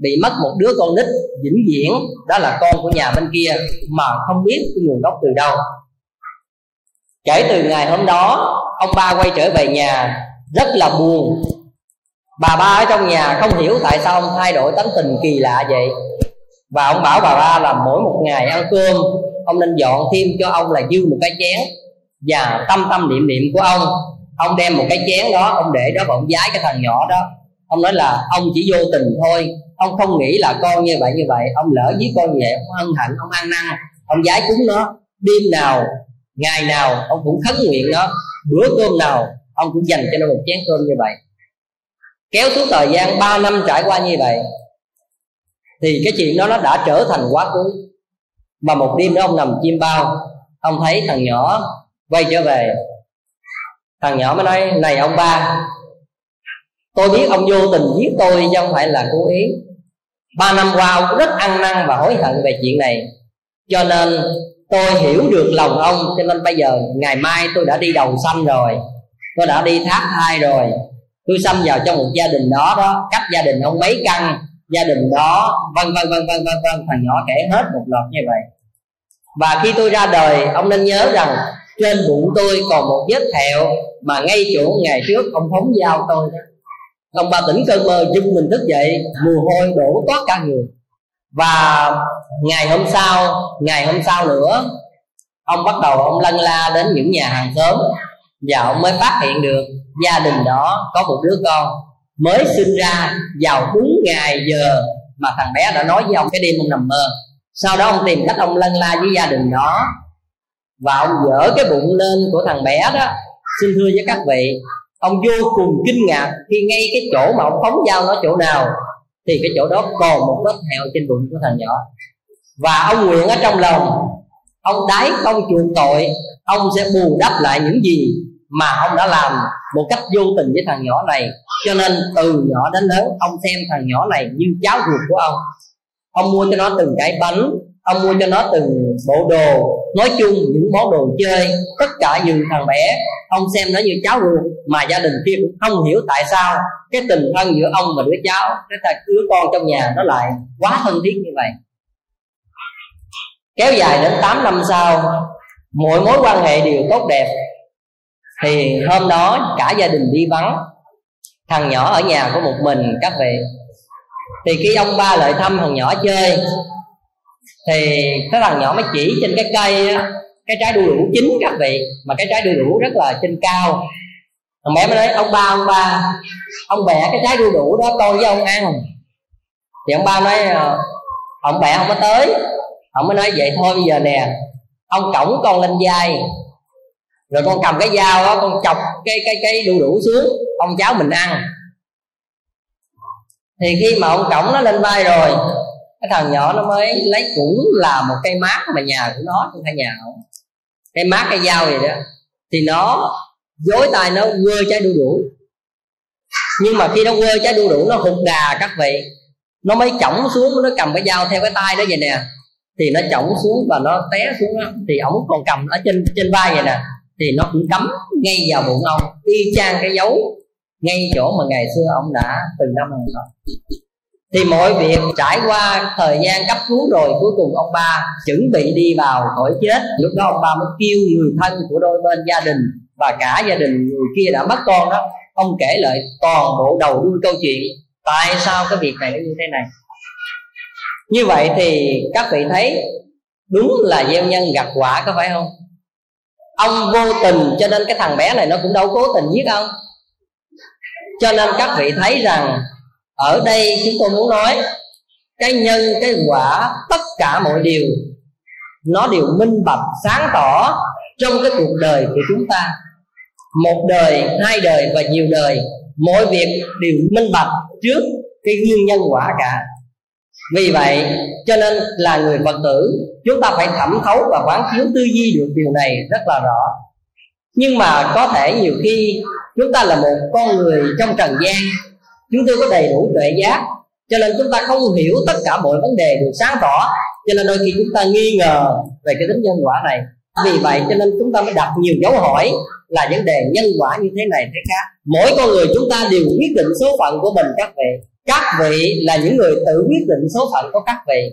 bị mất một đứa con nít vĩnh viễn, đó là con của nhà bên kia, mà không biết cái nguồn gốc từ đâu. Kể từ ngày hôm đó, ông ba quay trở về nhà, rất là buồn. Bà ba ở trong nhà không hiểu tại sao ông thay đổi tánh tình kỳ lạ vậy. Và ông bảo bà ba là mỗi một ngày ăn cơm ông nên dọn thêm cho ông là dư một cái chén. Và tâm tâm niệm niệm của ông ông đem một cái chén đó, ông để đó và ông giái cái thằng nhỏ đó. Ông nói là ông chỉ vô tình thôi. Ông không nghĩ là con như vậy như vậy. Ông lỡ với con vậy ông ân hạnh, ông ăn năn, ông giái cúng nó. Đêm nào, ngày nào, ông cũng khấn nguyện nó. Bữa cơm nào, ông cũng dành cho nó một chén cơm như vậy. Kéo suốt thời gian 3 năm trải qua như vậy, thì cái chuyện đó nó đã trở thành quá khứ mà một đêm đó ông nằm chim bao, ông thấy thằng nhỏ quay trở về. Thằng nhỏ mới nói, này ông ba, tôi biết ông vô tình giết tôi chứ không phải là cố ý. Ba năm qua ông rất ăn năn và hối hận về chuyện này. Cho nên tôi hiểu được lòng ông, cho nên bây giờ ngày mai tôi đã đi đầu xanh rồi, tôi đã đi tháp hai rồi. Tôi xâm vào trong một gia đình đó đó, cách gia đình ông mấy căn gia đình đó, vân vân vân vân vân vân, thằng nhỏ kể hết một loạt như vậy. Và khi tôi ra đời, ông nên nhớ rằng trên bụng tôi còn một vết thẹo mà ngay chỗ ngày trước ông phóng dao tôi. Đó ông ba tỉnh cơn mơ giật mình thức dậy, mồ hôi đổ toát cả người. Và ngày hôm sau, ngày hôm sau nữa, ông bắt đầu ông lân la đến những nhà hàng xóm và ông mới phát hiện được gia đình đó có một đứa con mới sinh ra vào đúng ngày giờ mà thằng bé đã nói với ông cái đêm ông nằm mơ. Sau đó ông tìm cách ông lân la với gia đình đó và ông dỡ cái bụng lên của thằng bé đó. Xin thưa với các vị, ông vô cùng kinh ngạc khi ngay cái chỗ mà ông phóng dao nó chỗ nào, thì cái chỗ đó còn một vết hẹo trên bụng của thằng nhỏ. Và ông nguyện ở trong lòng, ông đái không chuộc tội, ông sẽ bù đắp lại những gì mà ông đã làm một cách vô tình với thằng nhỏ này cho nên từ nhỏ đến lớn, ông xem thằng nhỏ này như cháu ruột của ông. Ông mua cho nó từng cái bánh, ông mua cho nó từng bộ đồ. Nói chung, những món đồ chơi, tất cả những thằng bé, ông xem nó như cháu ruột, mà gia đình kia cũng không hiểu tại sao cái tình thân giữa ông và đứa cháu, cái đứa con trong nhà nó lại quá thân thiết như vậy. Kéo dài đến 8 năm sau mọi mối quan hệ đều tốt đẹp. Thì hôm đó cả gia đình đi vắng thằng nhỏ ở nhà có một mình, các vị. Thì khi ông ba lại thăm thằng nhỏ chơi, thì cái thằng nhỏ mới chỉ trên cái cây cái trái đu đủ chín, các vị. Mà cái trái đu đủ rất là trên cao. Thằng bé mới nói, ông ba ông ba, ông bẻ cái trái đu đủ đó con với ông ăn. Thì ông ba nói ờ, ông bẻ không có tới. Ông mới nói, vậy thôi, bây giờ nè, ông cổng con lên vai, rồi con cầm cái dao đó, con chọc cái cái cái đu đủ xuống, ông cháu mình ăn. Thì khi mà ông cổng nó lên vai rồi, cái thằng nhỏ nó mới lấy cũng là một cây mát mà nhà của nó không phải nhà ông. Cây mát cây dao vậy đó. Thì nó dối tay nó quơ trái đu đủ. Nhưng mà khi nó quơ trái đu đủ, nó hụt đà các vị. Nó mới chổng xuống, nó cầm cái dao theo cái tay đó vậy nè. Thì nó chổng xuống và nó té xuống đó. thì ổng còn cầm ở trên trên vai vậy nè. Thì nó cũng cấm ngay vào bụng ông, y chang cái dấu ngay chỗ mà ngày xưa ông đã từng năm lần rồi thì mọi việc trải qua thời gian cấp cứu rồi, cuối cùng ông ba chuẩn bị đi vào cõi chết. Lúc đó ông ba mới kêu người thân của đôi bên gia đình và cả gia đình người kia đã mất con đó, ông kể lại toàn bộ đầu đuôi câu chuyện, tại sao cái việc này nó như thế này. Như vậy thì các vị thấy đúng là gieo nhân gặt quả có phải không? Ông vô tình, cho nên cái thằng bé này nó cũng đâu cố tình giết ông. Cho nên các vị thấy rằng, ở đây chúng tôi muốn nói, cái nhân, cái quả, tất cả mọi điều, nó đều minh bạch, sáng tỏ trong cái cuộc đời của chúng ta. Một đời, hai đời và nhiều đời mọi việc đều minh bạch trước cái nguyên nhân quả cả vì vậy, cho nên là người phật tử, chúng ta phải thẩm thấu và quán chiếu tư duy được điều này rất là rõ. Nhưng mà có thể nhiều khi chúng ta là một con người trong trần gian, chúng tôi có đầy đủ tuệ giác, cho nên chúng ta không hiểu tất cả mọi vấn đề được sáng tỏ, cho nên đôi khi chúng ta nghi ngờ về cái tính nhân quả này. Vì vậy cho nên chúng ta mới đặt nhiều dấu hỏi là vấn đề nhân quả như thế này, thế khác. Mỗi con người chúng ta đều quyết định số phận của mình các vị các vị là những người tự quyết định số phận của các vị.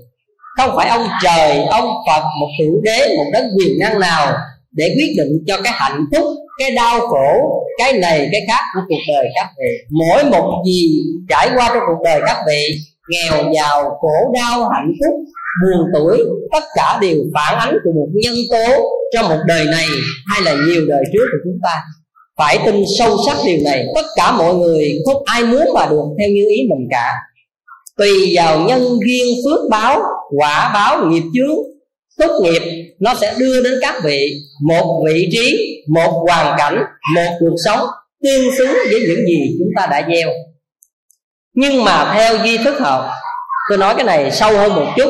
Không phải ông trời, ông phật, một thượng đế, một đấng quyền năng nào để quyết định cho cái hạnh phúc, cái đau khổ, cái này, cái khác của cuộc đời các vị. Mỗi một gì trải qua trong cuộc đời các vị, nghèo, giàu, khổ, đau, hạnh phúc, buồn tuổi, tất cả đều phản ánh của một nhân tố trong một đời này hay là nhiều đời trước của chúng ta phải tin sâu sắc điều này. Tất cả mọi người không ai muốn mà được theo như ý mình cả. Tùy vào nhân duyên phước báo, quả báo nghiệp chướng, tốt nghiệp, nó sẽ đưa đến các vị một vị trí, một hoàn cảnh, một cuộc sống tương xứng với những gì chúng ta đã gieo. Nhưng mà theo di thức học, tôi nói cái này sâu hơn một chút.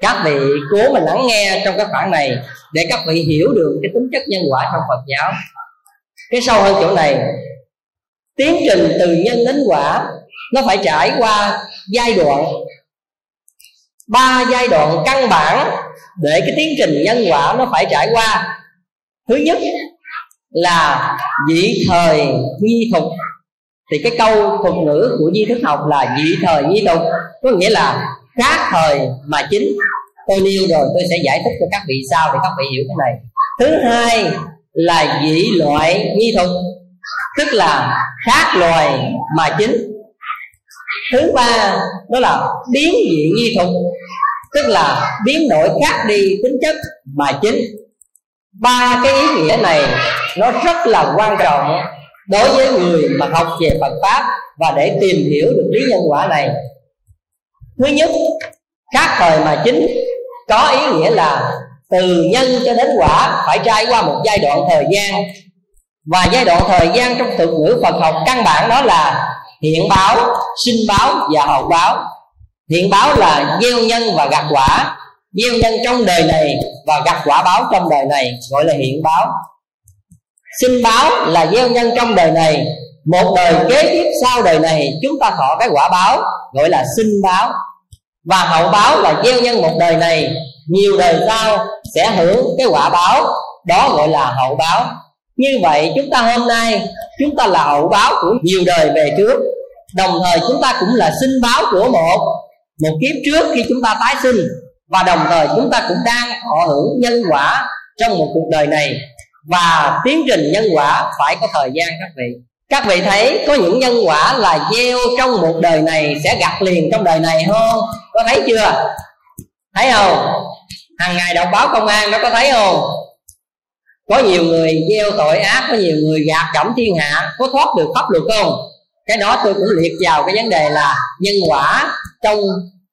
Các vị cố mà lắng nghe trong các khoảng này để các vị hiểu được cái tính chất nhân quả trong Phật giáo cái sâu hơn chỗ này, tiến trình từ nhân đến quả, nó phải trải qua giai đoạn, ba giai đoạn căn bản để cái tiến trình nhân quả nó phải trải qua. Thứ nhất là dị thời nhi thục thì cái câu thuật ngữ của di thức học là dị thời nhi tục, có nghĩa là khác thời mà chính. Tôi nêu rồi, tôi sẽ giải thích cho các vị sau để các vị hiểu cái này. Thứ hai là dị loại nghi thục tức là khác loài mà chính. Thứ ba, đó là biến dị nghi thục tức là biến đổi khác đi tính chất mà chính. Ba cái ý nghĩa này nó rất là quan trọng đối với người mà học về Phật pháp và để tìm hiểu được lý nhân quả này. Thứ nhất, khác thời mà chính có ý nghĩa là từ nhân cho đến quả, phải trải qua một giai đoạn thời gian. Và giai đoạn thời gian trong thuật ngữ Phật học căn bản đó là hiện báo, sinh báo và hậu báo. Hiện báo là gieo nhân và gặt quả, gieo nhân trong đời này và gặt quả báo trong đời này, gọi là hiện báo. Sinh báo là gieo nhân trong đời này. Một đời kế tiếp sau đời này, chúng ta thọ cái quả báo, gọi là sinh báo. Và hậu báo là gieo nhân một đời này, nhiều đời sau sẽ hưởng cái quả báo, đó gọi là hậu báo. Như vậy chúng ta hôm nay, chúng ta là hậu báo của nhiều đời về trước. Đồng thời chúng ta cũng là sinh báo của một một kiếp trước khi chúng ta tái sinh. Và đồng thời chúng ta cũng đang họ hưởng nhân quả trong một cuộc đời này. Và tiến trình nhân quả phải có thời gian các vị. Các vị thấy có những nhân quả là gieo trong một đời này sẽ gặp liền trong đời này không? Có thấy chưa? Thấy không? Hàng ngày đọc báo công an nó có thấy không? Có nhiều người gieo tội ác có nhiều người gạt gẫm thiên hạ có thoát được pháp luật không? Cái đó tôi cũng liệt vào cái vấn đề là nhân quả trong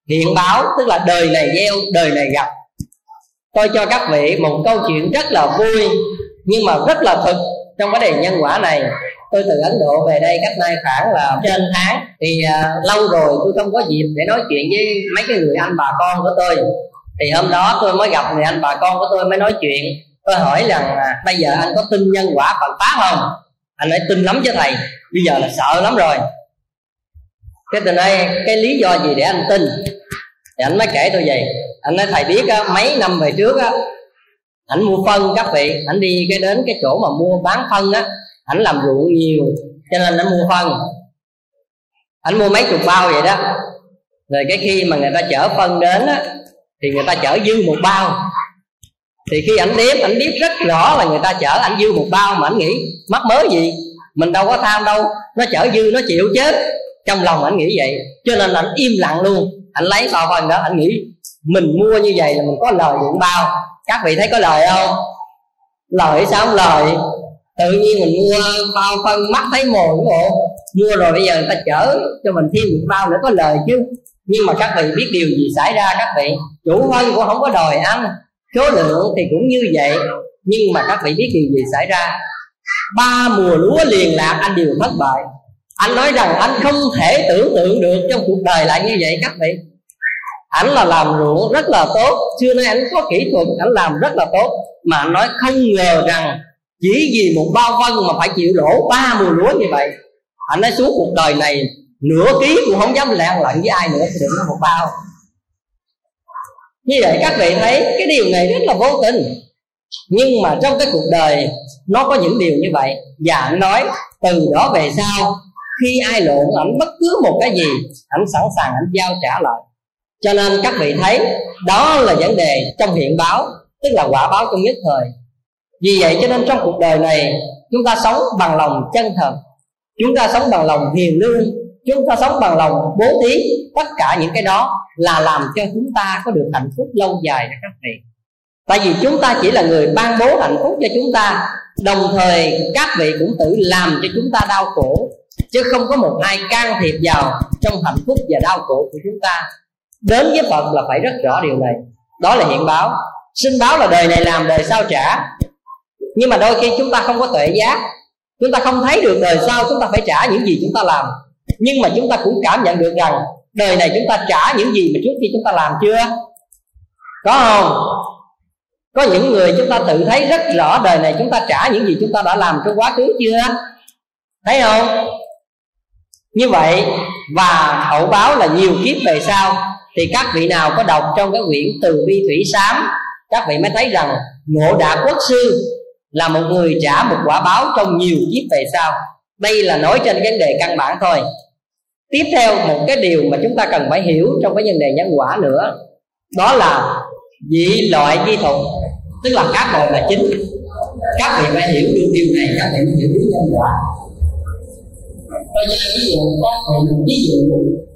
hiện báo tức là đời này gieo đời này gặp. Tôi cho các vị một câu chuyện rất là vui nhưng mà rất là thực trong vấn đề nhân quả này. Tôi từ ấn độ về đây cách nay khoảng là trên tháng. Thì uh, lâu rồi tôi không có dịp để nói chuyện với mấy cái người anh bà con của tôi thì hôm đó tôi mới gặp người anh bà con của tôi mới nói chuyện. Tôi hỏi rằng à, bây giờ anh có tin nhân quả phật pháp không? Anh nói tin lắm chứ thầy bây giờ là sợ lắm rồi. Cái từ nay, cái lý do gì để anh tin? Thì anh mới kể tôi vậy anh nói thầy biết á, mấy năm về trước á anh mua phân các vị anh đi cái đến cái chỗ mà mua bán phân á anh làm ruộng nhiều cho nên anh mua phân. Anh mua mấy chục bao vậy đó. Rồi cái khi mà người ta chở phân đến á thì người ta chở dư một bao. Thì khi ảnh đếm, ảnh biết rất rõ là người ta chở ảnh dư một bao mà ảnh nghĩ, mắc mới gì? Mình đâu có tham đâu. Nó chở dư, nó chịu chết. Trong lòng ảnh nghĩ vậy. Cho nên ảnh im lặng luôn. Ảnh lấy bao phần đó, ảnh nghĩ, mình mua như vậy là mình có lời dụng bao. Các vị thấy có lời không? Lời sao không lời? Tự nhiên mình mua bao phân, mắt thấy mồi đúng không? mua rồi bây giờ người ta chở cho mình thêm một bao nữa có lời chứ. Nhưng mà các vị biết điều gì xảy ra, các vị? Chủ phân cũng không có đòi ăn, số lượng thì cũng như vậy. Nhưng mà các vị biết điều gì xảy ra? Ba mùa lúa liền lạc anh đều thất bại. Anh nói rằng anh không thể tưởng tượng được trong cuộc đời lại như vậy, các vị. Anh là làm ruộng rất là tốt, xưa nay anh có kỹ thuật anh làm rất là tốt. Mà anh nói không ngờ rằng chỉ vì một bao phân mà phải chịu lỗ ba mùa lúa như vậy. Anh nói suốt cuộc đời này, nửa ký cũng không dám lạng lận với ai nữa, thì đừng có một bao như vậy các vị thấy cái điều này rất là vô tình. Nhưng mà trong cái cuộc đời, nó có những điều như vậy. Và anh nói, từ đó về sau, khi ai lộn, ảnh bất cứ một cái gì, ảnh sẵn sàng, ảnh giao trả lại. Cho nên các vị thấy, đó là vấn đề trong hiện báo, tức là quả báo trong nhất thời. Vì vậy cho nên trong cuộc đời này, chúng ta sống bằng lòng chân thật. Chúng ta sống bằng lòng hiền lương chúng ta sống bằng lòng, bố thí tất cả những cái đó là làm cho chúng ta có được hạnh phúc lâu dài đó các vị tại vì chúng ta chỉ là người ban bố hạnh phúc cho chúng ta, đồng thời các vị cũng tự làm cho chúng ta đau khổ, chứ không có một ai can thiệp vào trong hạnh phúc và đau khổ của chúng ta. Đến với phật là phải rất rõ điều này. Đó là hiện báo. Sinh báo là đời này làm, đời sau trả. Nhưng mà đôi khi chúng ta không có tuệ giác, chúng ta không thấy được đời sau chúng ta phải trả những gì chúng ta làm nhưng mà chúng ta cũng cảm nhận được rằng đời này chúng ta trả những gì mà trước khi chúng ta làm chưa? Có không? Có những người chúng ta tự thấy rất rõ đời này chúng ta trả những gì chúng ta đã làm trong quá khứ chưa? Thấy không? Như vậy, và hậu báo là nhiều kiếp về sau, thì các vị nào có đọc trong cái quyển từ bi thủy sám, các vị mới thấy rằng ngộ đạ quốc sư là một người trả một quả báo trong nhiều kiếp về sau. Đây là nói trên vấn đề căn bản thôi tiếp theo một cái điều mà chúng ta cần phải hiểu trong cái vấn đề nhân quả nữa, đó là dị loại di thuật, tức là các bộ là chính. Các vị phải hiểu được điều này, các vị mới hiểu được nhân quả. Tôi cho ví dụ các vị ví dụ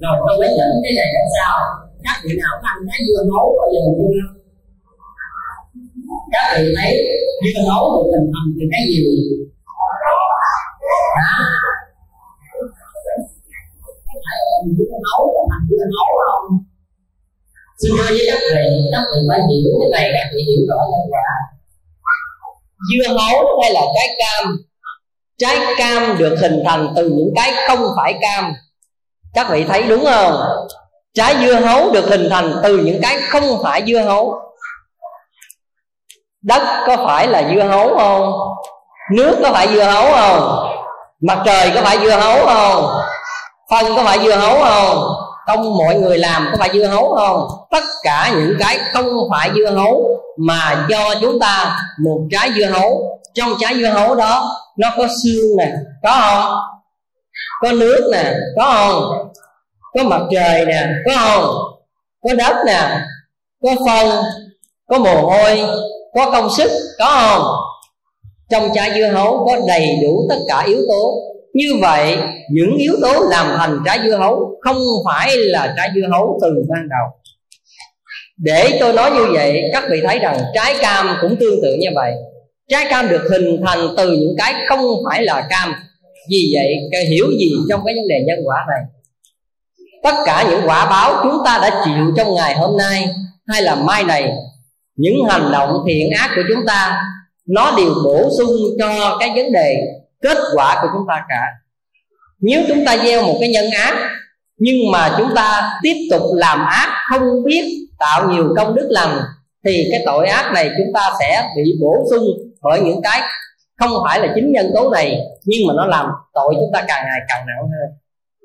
rồi tôi lấy dẫn cái này làm sao? Các vị nào ăn cái dưa hấu bao giờ chưa? Các vị thấy dưa hấu được hình thành từ cái gì? Hả mình dưa hấu là thành dưa hấu không xin thưa với các vị các vị phải hiểu, cái này các vị hiểu rõ nhân quả dưa hấu hay là trái cam? Trái cam được hình thành từ những cái không phải cam. Các vị thấy đúng không? Trái dưa hấu được hình thành từ những cái không phải dưa hấu. Đất có phải là dưa hấu không? Nước có phải dưa hấu không? Mặt trời có phải dưa hấu không? Phân có phải dưa hấu không? Công mọi người làm có phải dưa hấu không? Tất cả những cái không phải dưa hấu mà do chúng ta một trái dưa hấu. Trong trái dưa hấu đó, nó có xương nè, có không? Có nước nè, có không? Có mặt trời nè, có không? Có đất nè, có phân, có mồ hôi, có công sức, có không? Trong trái dưa hấu có đầy đủ tất cả yếu tố như vậy, những yếu tố làm thành trái dưa hấu không phải là trái dưa hấu từ ban đầu. Để tôi nói như vậy, các vị thấy rằng trái cam cũng tương tự như vậy. Trái cam được hình thành từ những cái không phải là cam. Vì vậy, cái hiểu gì trong cái vấn đề nhân quả này? Tất cả những quả báo chúng ta đã chịu trong ngày hôm nay hay là mai này, những hành động thiện ác của chúng ta, nó đều bổ sung cho cái vấn đề kết quả của chúng ta cả. Nếu chúng ta gieo một cái nhân ác, nhưng mà chúng ta tiếp tục làm ác, không biết tạo nhiều công đức lành, thì cái tội ác này chúng ta sẽ bị bổ sung bởi những cái không phải là chính nhân tố này, nhưng mà nó làm tội chúng ta càng ngày càng nặng hơn.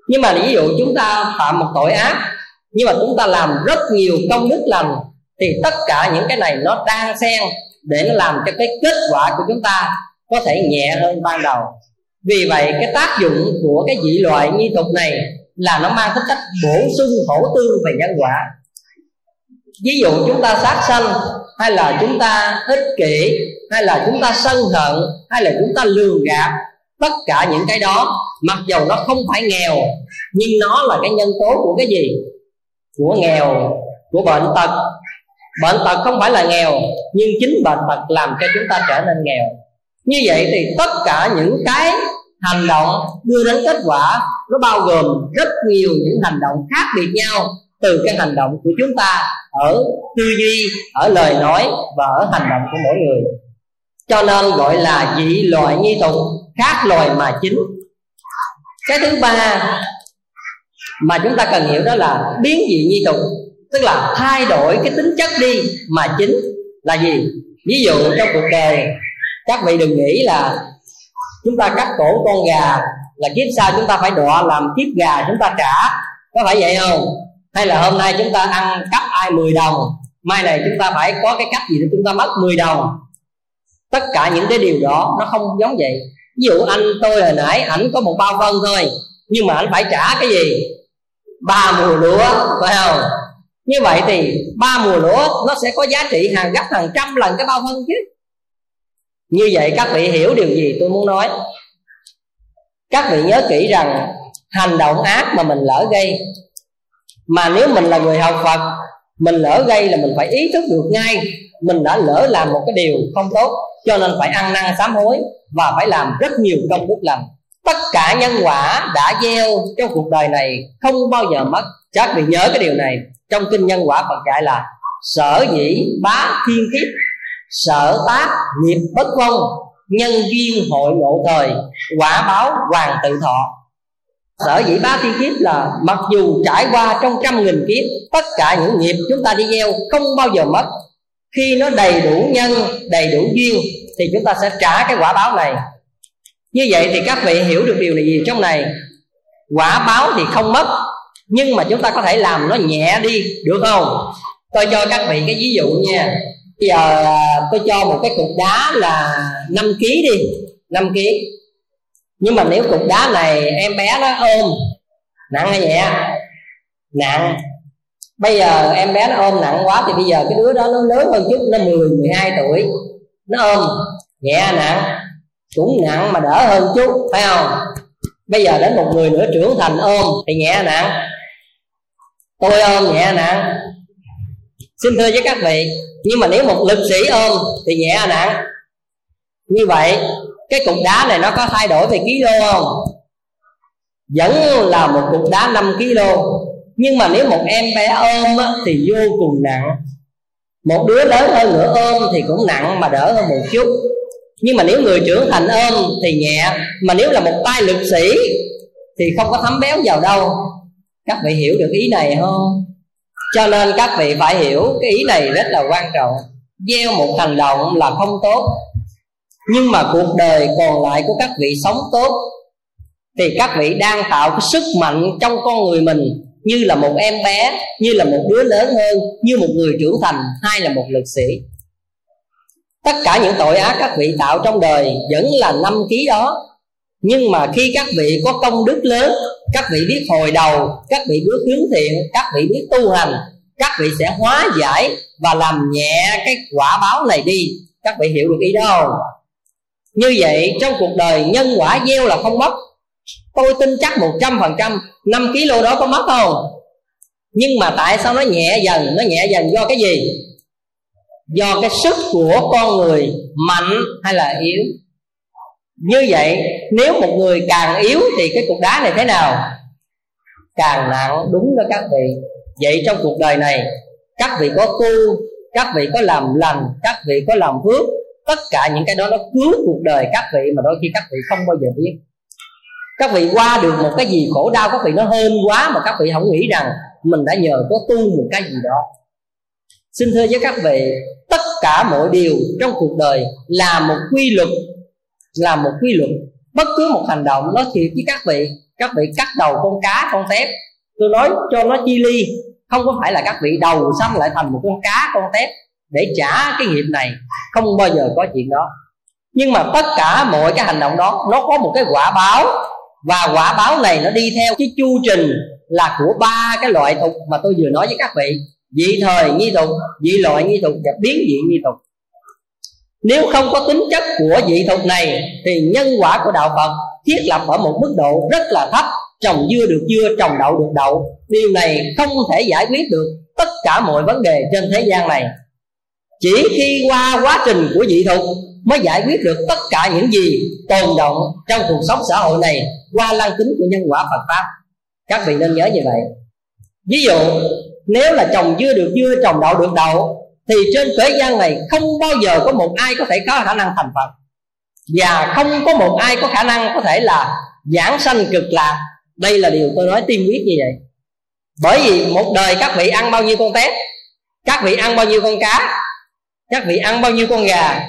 Nhưng mà ví dụ chúng ta phạm một tội ác, nhưng mà chúng ta làm rất nhiều công đức lành, thì tất cả những cái này nó đang xen để nó làm cho cái kết quả của chúng ta có thể nhẹ hơn ban đầu. Vì vậy, cái tác dụng của cái dị loại nghi tục này là nó mang tính cách bổ sung hỗ tư về nhân quả. Ví dụ chúng ta sát sanh, hay là chúng ta ích kỷ, hay là chúng ta sân hận, hay là chúng ta lường gạt tất cả những cái đó, mặc dầu nó không phải nghèo, nhưng nó là cái nhân tố của cái gì? Của nghèo, của bệnh tật. Bệnh tật không phải là nghèo, nhưng chính bệnh tật làm cho chúng ta trở nên nghèo như vậy thì tất cả những cái hành động đưa đến kết quả, nó bao gồm rất nhiều những hành động khác biệt nhau từ cái hành động của chúng ta ở tư duy, ở lời nói và ở hành động của mỗi người. Cho nên gọi là dị loại nhi tục khác loài mà chính. Cái thứ ba mà chúng ta cần hiểu đó là biến dị nhi tục tức là thay đổi cái tính chất đi mà chính là gì? Ví dụ trong cuộc đời các vị đừng nghĩ là chúng ta cắt cổ con gà là kiếp sau chúng ta phải đọa làm kiếp gà chúng ta trả. Có phải vậy không? Hay là hôm nay chúng ta ăn cắp ai 10 đồng, mai này chúng ta phải có cái cách gì để chúng ta mất 10 đồng? Tất cả những cái điều đó nó không giống vậy. Ví dụ anh tôi hồi nãy ảnh có một bao phân thôi, nhưng mà anh phải trả cái gì? Ba mùa lúa, phải không? Như vậy thì ba mùa lúa nó sẽ có giá trị hàng gấp hàng trăm lần cái bao phân chứ như vậy các vị hiểu điều gì tôi muốn nói? Các vị nhớ kỹ rằng hành động ác mà mình lỡ gây, mà nếu mình là người học phật, mình lỡ gây là mình phải ý thức được ngay, mình đã lỡ làm một cái điều không tốt, cho nên phải ăn năn sám hối và phải làm rất nhiều công đức lành. Tất cả nhân quả đã gieo trong cuộc đời này không bao giờ mất. Chắc vị nhớ cái điều này. Trong kinh nhân quả Phật dạy là, sở dĩ bá thiên kiếp sở tác nghiệp bất vong nhân duyên hội ngộ thời, quả báo hoàng tự thọ. Sở dĩ ba thiên kiếp là mặc dù trải qua trong trăm nghìn kiếp, tất cả những nghiệp chúng ta đi gieo không bao giờ mất. Khi nó đầy đủ nhân, đầy đủ duyên, thì chúng ta sẽ trả cái quả báo này. Như vậy thì các vị hiểu được điều này gì trong này? Quả báo thì không mất, nhưng mà chúng ta có thể làm nó nhẹ đi, được không? Tôi cho các vị cái ví dụ nha bây giờ à, tôi cho một cái cục đá là 5 kg đi 5 kg nhưng mà nếu cục đá này em bé nó ôm nặng hay nhẹ? Nặng. Bây giờ em bé nó ôm nặng quá thì bây giờ cái đứa đó nó lớn hơn chút nó 10, 12 tuổi. Nó ôm nhẹ nặng. Cũng nặng mà đỡ hơn chút phải không? Bây giờ đến một người nữa trưởng thành ôm thì nhẹ nặng. Tôi ôm nhẹ nặng xin thưa với các vị, nhưng mà nếu một lực sĩ ôm thì nhẹ à nặng. Như vậy, cái cục đá này nó có thay đổi về ký lô không? Vẫn là một cục đá 5 kg nhưng mà nếu một em bé ôm thì vô cùng nặng. Một đứa lớn hơn nữa ôm thì cũng nặng mà đỡ hơn một chút. Nhưng mà nếu người trưởng thành ôm thì nhẹ, mà nếu là một tay lực sĩ thì không có thấm béo vào đâu. Các vị hiểu được ý này không? Cho nên các vị phải hiểu cái ý này rất là quan trọng. Gieo một hành động là không tốt, nhưng mà cuộc đời còn lại của các vị sống tốt. Thì các vị đang tạo cái sức mạnh trong con người mình, như là một em bé, như là một đứa lớn hơn, như một người trưởng thành, hay là một lực sĩ. Tất cả những tội ác các vị tạo trong đời vẫn là năm ký đó nhưng mà khi các vị có công đức lớn, các vị biết hồi đầu, các vị biết hướng thiện, các vị biết tu hành, các vị sẽ hóa giải và làm nhẹ cái quả báo này đi. Các vị hiểu được ý đó không? Như vậy, trong cuộc đời, nhân quả gieo là không mất. Tôi tin chắc một trăm phần trăm, năm kg đó có mất không? Nhưng mà tại sao nó nhẹ dần? Nó nhẹ dần do cái gì? Do cái sức của con người mạnh hay là yếu? Như vậy, nếu một người càng yếu thì cái cục đá này thế nào? Càng nặng, đúng đó các vị. Vậy trong cuộc đời này, các vị có tu, các vị có làm lành, các vị có làm phước, tất cả những cái đó nó cứu cuộc đời các vị mà đôi khi các vị không bao giờ biết. Các vị qua được một cái gì khổ đau, các vị nó hơn quá mà các vị không nghĩ rằng mình đã nhờ có tu một cái gì đó. Xin thưa với các vị, tất cả mọi điều trong cuộc đời là một quy luật là một quy luật. Bất cứ một hành động nó thiệt với các vị các vị cắt đầu con cá, con tép. Tôi nói cho nó chi ly, không có phải là các vị đầu xăm lại thành một con cá, con tép. Để trả cái nghiệp này, không bao giờ có chuyện đó. Nhưng mà tất cả mọi cái hành động đó, nó có một cái quả báo. Và quả báo này nó đi theo cái chu trình là của ba cái loại tục mà tôi vừa nói với các vị. Dị thời nghi tục, dị loại nghi tục và biến dị nghi tục nếu không có tính chất của dị thuật này, thì nhân quả của đạo phật thiết lập ở một mức độ rất là thấp, trồng dưa được dưa, trồng đậu được đậu. Điều này không thể giải quyết được tất cả mọi vấn đề trên thế gian này. Chỉ khi qua quá trình của dị thuật mới giải quyết được tất cả những gì tồn động trong cuộc sống xã hội này qua lăng tính của nhân quả Phật pháp. Các vị nên nhớ như vậy. Ví dụ, nếu là trồng dưa được dưa, trồng đậu được đậu thì trên thế gian này không bao giờ có một ai có thể có khả năng thành Phật. Và không có một ai có khả năng có thể là giảng sanh cực lạc. Đây là điều tôi nói tiên quyết như vậy. Bởi vì một đời các vị ăn bao nhiêu con tép, các vị ăn bao nhiêu con cá, các vị ăn bao nhiêu con gà,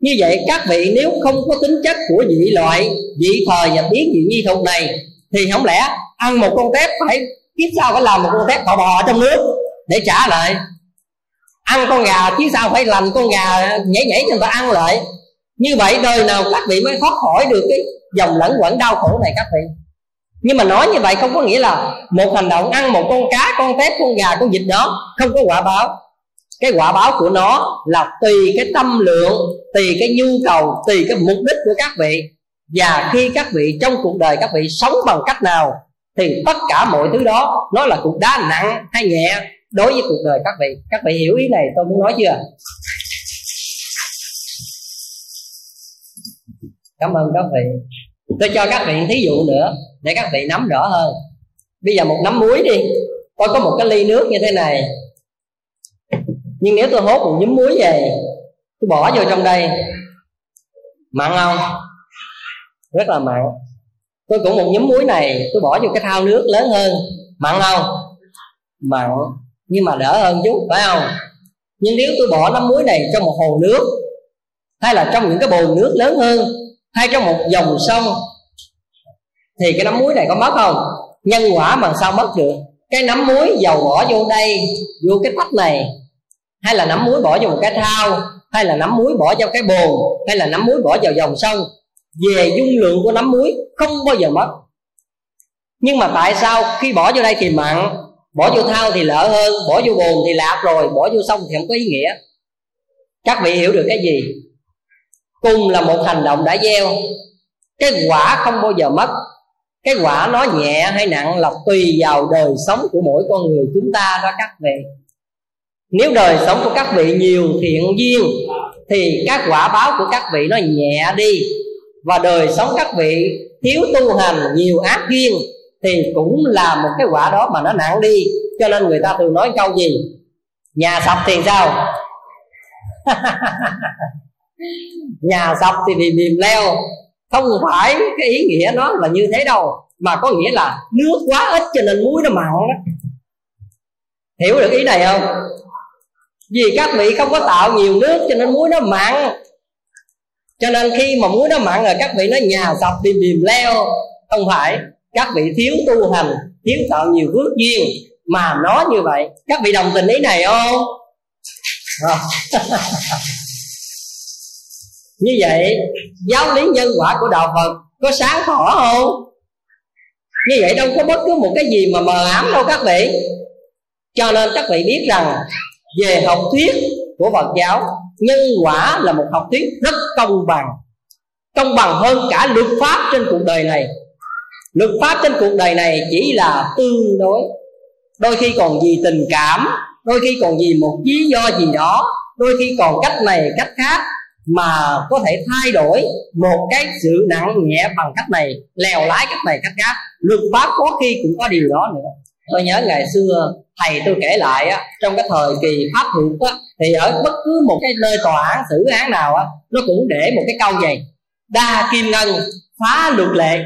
như vậy các vị nếu không có tính chất của dị loại dị thời và biến dị nhi thuật này, thì không lẽ ăn một con tép phải, kiếp sau phải làm một con tép bò bò trong nước để trả lại? Ăn con gà chứ sao phải lành con gà nhảy nhảy cho người ta ăn lại. Như vậy đời nào các vị mới thoát khỏi được cái dòng lẫn quẩn đau khổ này các vị. Nhưng mà nói như vậy không có nghĩa là một hành động ăn một con cá, con tép, con gà, con vịt đó không có quả báo. Cái quả báo của nó là tùy cái tâm lượng, tùy cái nhu cầu, tùy cái mục đích của các vị. Và khi các vị trong cuộc đời các vị sống bằng cách nào, thì tất cả mọi thứ đó nó là cục đá nặng hay nhẹ đối với cuộc đời các vị các vị hiểu ý này, tôi muốn nói chưa? Cảm ơn các vị. Tôi cho các vị thí dụ nữa, để các vị nắm rõ hơn. Bây giờ một nắm muối đi. Tôi có một cái ly nước như thế này. Nhưng nếu tôi hốt một nhúm muối về, tôi bỏ vô trong đây. Mặn không? Rất là mặn. Tôi cũng một nhúm muối này, tôi bỏ vô cái thao nước lớn hơn. Mặn không? Mặn nhưng mà đỡ hơn chút, phải không? Nhưng nếu tôi bỏ nắm muối này trong một hồ nước, hay là trong những cái bồn nước lớn hơn, hay trong một dòng sông, thì cái nắm muối này có mất không? Nhân quả mà sao mất được? Cái nắm muối dầu bỏ vô đây, vô cái tách này, hay là nắm muối bỏ vào một cái thao, hay là nắm muối bỏ vào cái bồn, hay là nắm muối bỏ vào dòng sông, về dung lượng của nắm muối không bao giờ mất. Nhưng mà tại sao khi bỏ vô đây thì mặn bỏ vô thao thì lỡ hơn, bỏ vô bồn thì lạc rồi, bỏ vô sông thì không có ý nghĩa. Các vị hiểu được cái gì? Cùng là một hành động đã gieo. Cái quả không bao giờ mất. Cái quả nó nhẹ hay nặng là tùy vào đời sống của mỗi con người chúng ta đó các vị. Nếu đời sống của các vị nhiều thiện duyên, thì các quả báo của các vị nó nhẹ đi. Và đời sống các vị thiếu tu hành, nhiều ác duyên thì cũng là một cái quả đó mà nó nặng đi. Cho nên người ta thường nói câu gì? Nhà sập thì sao? Nhà sập thì bị mềm leo. Không phải cái ý nghĩa nó là như thế đâu, mà có nghĩa là nước quá ít cho nên muối nó mặn đó hiểu được ý này không? Vì các vị không có tạo nhiều nước cho nên muối nó mặn. Cho nên khi mà muối nó mặn rồi, các vị nó nhà sập thì mềm leo. Không phải các vị thiếu tu hành, thiếu tạo nhiều phước duyên mà nó như vậy, các vị đồng tình ý này không? Như vậy, giáo lý nhân quả của đạo phật có sáng tỏ không? Như vậy đâu có bất cứ một cái gì mà mờ ám đâu các vị. Cho nên các vị biết rằng, về học thuyết của phật giáo, nhân quả là một học thuyết rất công bằng. Công bằng hơn cả luật pháp trên cuộc đời này luật pháp trên cuộc đời này chỉ là tương đối. Đôi khi còn vì tình cảm đôi khi còn vì một lý do gì đó đôi khi còn cách này cách khác mà có thể thay đổi một cái sự nặng nhẹ bằng cách này lèo lái cách này cách khác. Luật pháp có khi cũng có điều đó nữa. Tôi nhớ ngày xưa thầy tôi kể lại á, trong cái thời kỳ pháp thuộc á, thì ở bất cứ một cái nơi tòa án xử án nào á, nó cũng để một cái câu này đa kim ngân phá luật lệ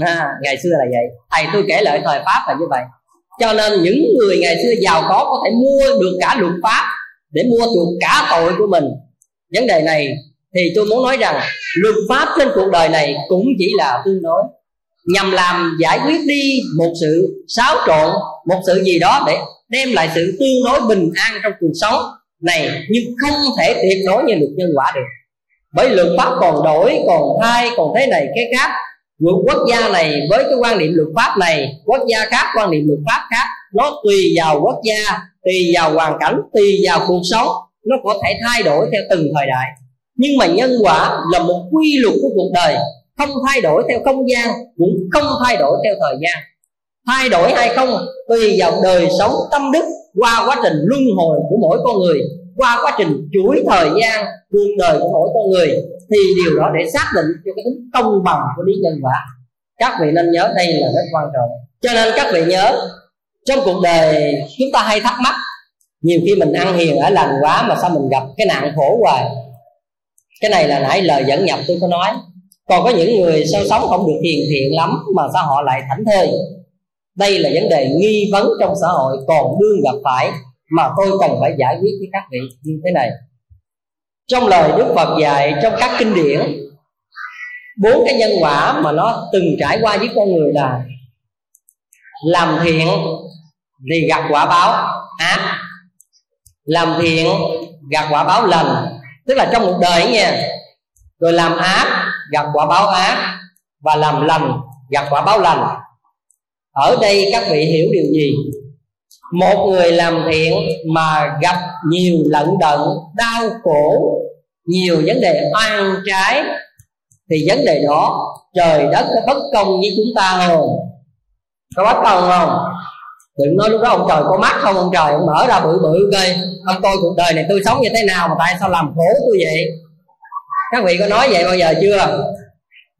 à, ngày xưa là vậy. Thầy tôi kể lại thời pháp là như vậy. Cho nên những người ngày xưa giàu có có thể mua được cả luật pháp để mua chuộc cả tội của mình. Vấn đề này thì tôi muốn nói rằng luật pháp trên cuộc đời này cũng chỉ là tương đối nhằm làm giải quyết đi một sự xáo trộn một sự gì đó để đem lại sự tương đối bình an trong cuộc sống này nhưng không thể tuyệt đối như luật nhân quả được. Bởi luật pháp còn đổi còn thay còn thế này cái khác quốc gia này với cái quan niệm luật pháp này, quốc gia khác, quan niệm luật pháp khác, nó tùy vào quốc gia, tùy vào hoàn cảnh, tùy vào cuộc sống, nó có thể thay đổi theo từng thời đại. Nhưng mà nhân quả là một quy luật của cuộc đời, không thay đổi theo không gian, cũng không thay đổi theo thời gian. Thay đổi hay không, tùy vào đời sống tâm đức qua quá trình luân hồi của mỗi con người, qua quá trình chuỗi thời gian cuộc đời của mỗi con người thì điều đó để xác định cho cái tính công bằng của lý nhân quả. Các vị nên nhớ đây là rất quan trọng. Cho nên các vị nhớ, trong cuộc đời chúng ta hay thắc mắc, nhiều khi mình ăn hiền ở lành quá mà sao mình gặp cái nạn khổ hoài. Cái này là nãy lời dẫn nhập tôi có nói. Còn có những người sao sống không được hiền thiện lắm mà sao họ lại thảnh thơi? Đây là vấn đề nghi vấn trong xã hội còn đương gặp phải mà tôi cần phải giải quyết với các vị như thế này trong lời đức phật dạy, trong các kinh điển, bốn cái nhân quả mà nó từng trải qua với con người là làm thiện thì gặp quả báo. Ác làm thiện, gặp quả báo lành. Tức là trong một đời nha, rồi làm ác, gặp quả báo ác, và làm lành, gặp quả báo lành. Ở đây các vị hiểu điều gì? Một người làm thiện mà gặp nhiều lận đận, đau khổ, nhiều vấn đề oan trái, thì vấn đề đó trời đất có bất công với chúng ta không có bất công không? Đừng nói lúc đó ông trời có mắt không, ông trời ông mở ra bự bự coi. Ông coi cuộc đời này tôi sống như thế nào mà tại sao làm khổ tôi vậy? Các vị có nói vậy bao giờ chưa?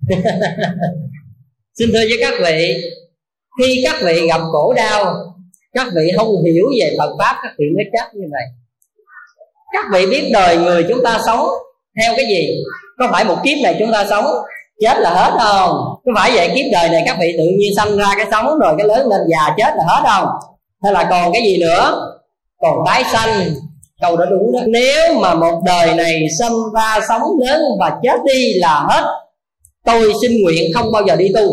Xin thưa với các vị, khi các vị gặp khổ đau các vị không hiểu về Phật pháp, các vị mới chết như vậy. Các vị biết đời người chúng ta sống theo cái gì? Có phải một kiếp này chúng ta sống chết là hết không? Có phải vậy kiếp đời này các vị tự nhiên sanh ra cái sống rồi cái lớn lên già chết là hết không? Hay là còn cái gì nữa? Còn tái sanh. Câu đó đúng đó. Nếu mà một đời này sanh ra sống lớn và chết đi là hết, tôi xin nguyện không bao giờ đi tu.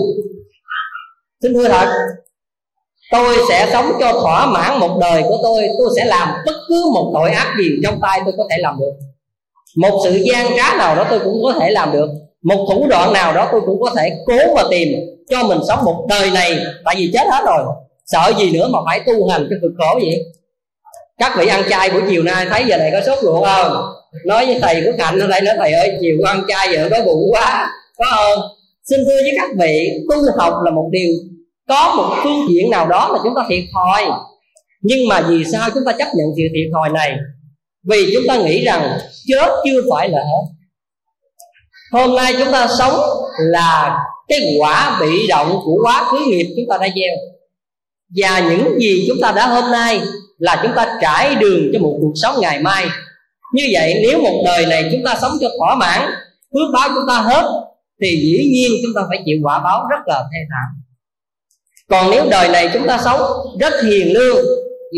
Xin thưa thật tôi sẽ sống cho thỏa mãn một đời của tôi. Tôi sẽ làm bất cứ một tội ác gì trong tay tôi có thể làm được. Một sự gian trá nào đó tôi cũng có thể làm được. Một thủ đoạn nào đó tôi cũng có thể cố mà tìm cho mình sống một đời này. Tại vì chết hết rồi. Sợ gì nữa mà phải tu hành cái cực khổ vậy? Các vị ăn chay buổi chiều nay thấy giờ này có sốt ruột không? Nói với thầy của hạnh ở đây nói, thầy ơi, chiều ăn chay giờ có bụng quá. Có không? Xin thưa với các vị, tu học là một điều có một phương diện nào đó là chúng ta thiệt thòi nhưng mà vì sao chúng ta chấp nhận sự thiệt thòi này vì chúng ta nghĩ rằng chết chưa phải là hết hôm nay chúng ta sống là cái quả bị động của quá khứ nghiệp chúng ta đã gieo và những gì chúng ta đã hôm nay là chúng ta trải đường cho một cuộc sống ngày mai như vậy nếu một đời này chúng ta sống cho thỏa mãn phước báo chúng ta hết thì dĩ nhiên chúng ta phải chịu quả báo rất là thê thảm còn nếu đời này chúng ta sống rất hiền lương,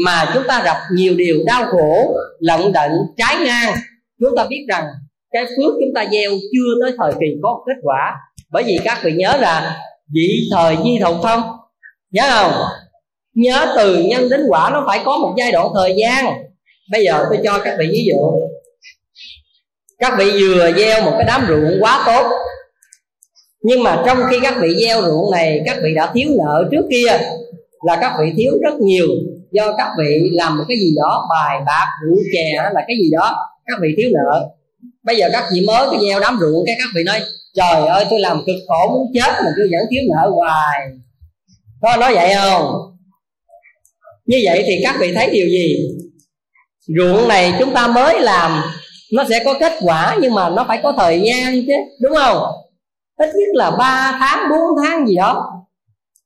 mà chúng ta gặp nhiều điều đau khổ, lận đận, trái ngang, chúng ta biết rằng cái phước chúng ta gieo chưa tới thời kỳ có kết quả. Bởi vì các vị nhớ là vị thời di thục không nhớ không? Nhớ từ nhân đến quả nó phải có một giai đoạn thời gian. Bây giờ tôi cho các vị ví dụ. Các vị vừa gieo một cái đám ruộng quá tốt nhưng mà trong khi các vị gieo ruộng này, các vị đã thiếu nợ trước kia, là các vị thiếu rất nhiều do các vị làm một cái gì đó, bài bạc, rượu chè là cái gì đó, các vị thiếu nợ. Bây giờ các vị mới cái gieo đám ruộng cái các vị nói, trời ơi, tôi làm cực khổ muốn chết mà tôi vẫn thiếu nợ hoài. Có nói vậy không? Như vậy thì các vị thấy điều gì? Ruộng này chúng ta mới làm, nó sẽ có kết quả nhưng mà nó phải có thời gian chứ, đúng không? Ít nhất là 3 tháng 4 tháng gì đó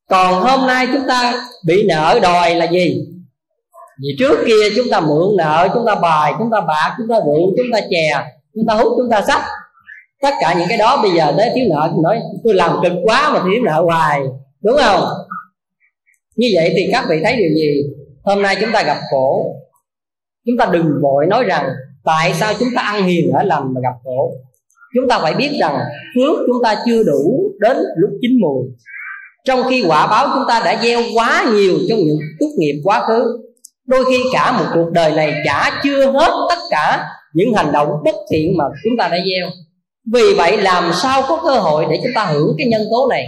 còn hôm nay chúng ta bị nợ đòi là gì vì trước kia chúng ta mượn nợ chúng ta bài chúng ta bạc chúng ta rượu chúng ta chè chúng ta hút chúng ta sách tất cả những cái đó bây giờ tới thiếu nợ tôi nói tôi làm cực quá mà thiếu nợ hoài đúng không như vậy thì các vị thấy điều gì hôm nay chúng ta gặp khổ chúng ta đừng vội nói rằng tại sao chúng ta ăn hiền ở lành mà gặp khổ chúng ta phải biết rằng phước chúng ta chưa đủ đến lúc chín mùi. Trong khi quả báo chúng ta đã gieo quá nhiều trong những tốt nghiệp quá khứ, đôi khi cả một cuộc đời này chả chưa hết tất cả những hành động bất thiện mà chúng ta đã gieo. Vì vậy làm sao có cơ hội để chúng ta hưởng cái nhân tố này?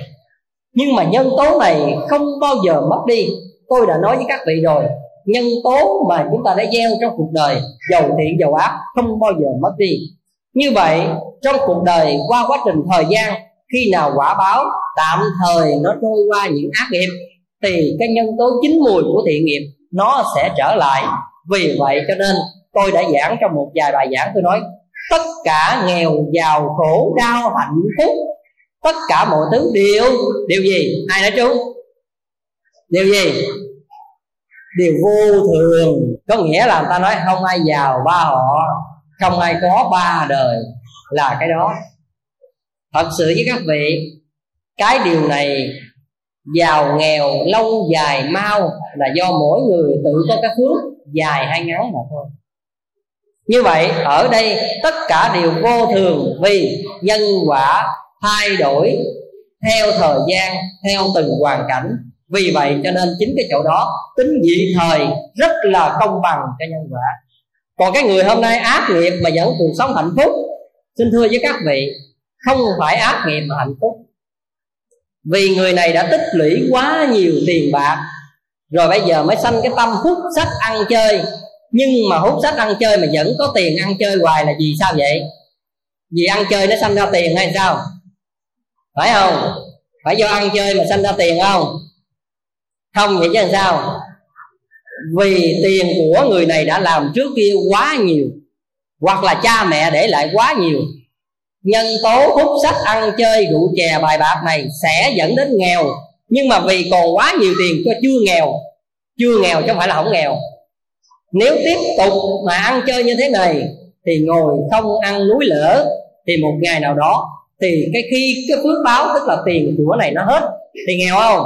Nhưng mà nhân tố này không bao giờ mất đi. Tôi đã nói với các vị rồi, nhân tố mà chúng ta đã gieo trong cuộc đời giàu thiện giàu ác không bao giờ mất đi. Như vậy trong cuộc đời qua quá trình thời gian, khi nào quả báo tạm thời nó trôi qua những ác nghiệp thì cái nhân tố chín mùi của thiện nghiệp nó sẽ trở lại. Vì vậy cho nên tôi đã giảng trong một vài bài giảng, tôi nói tất cả nghèo, giàu, khổ, đau, hạnh phúc, tất cả mọi thứ đều điều gì? Ai nói chung? Điều gì? Điều vô thường. Có nghĩa là người ta nói không ai giàu ba họ, không ai có ba đời là cái đó. Thật sự với các vị, cái điều này giàu nghèo, lâu dài, mau là do mỗi người tự có cái phước dài hay ngắn mà thôi. Như vậy, ở đây tất cả đều vô thường vì nhân quả thay đổi theo thời gian, theo từng hoàn cảnh. Vì vậy cho nên chính cái chỗ đó, tính dị thời rất là công bằng cho nhân quả. Còn cái người hôm nay ác nghiệp mà vẫn cuộc sống hạnh phúc xin thưa với các vị, không phải ác nghiệp mà hạnh phúc. Vì người này đã tích lũy quá nhiều tiền bạc, rồi bây giờ mới sanh cái tâm hút sách ăn chơi. Nhưng mà hút sách ăn chơi mà vẫn có tiền ăn chơi hoài là vì sao vậy? Vì ăn chơi nó sanh ra tiền hay sao? Phải không? Phải do ăn chơi mà sanh ra tiền không? Không vậy chứ làm sao? Vì tiền của người này đã làm trước kia quá nhiều hoặc là cha mẹ để lại quá nhiều. Nhân tố hút sách ăn chơi rượu chè bài bạc này sẽ dẫn đến nghèo. Nhưng mà vì còn quá nhiều tiền cho chưa nghèo chưa nghèo chứ không phải là không nghèo. Nếu tiếp tục mà ăn chơi như thế này, thì ngồi không ăn núi lỡ thì một ngày nào đó, thì cái khi, cái phước báo, tức là tiền của này nó hết, thì nghèo không?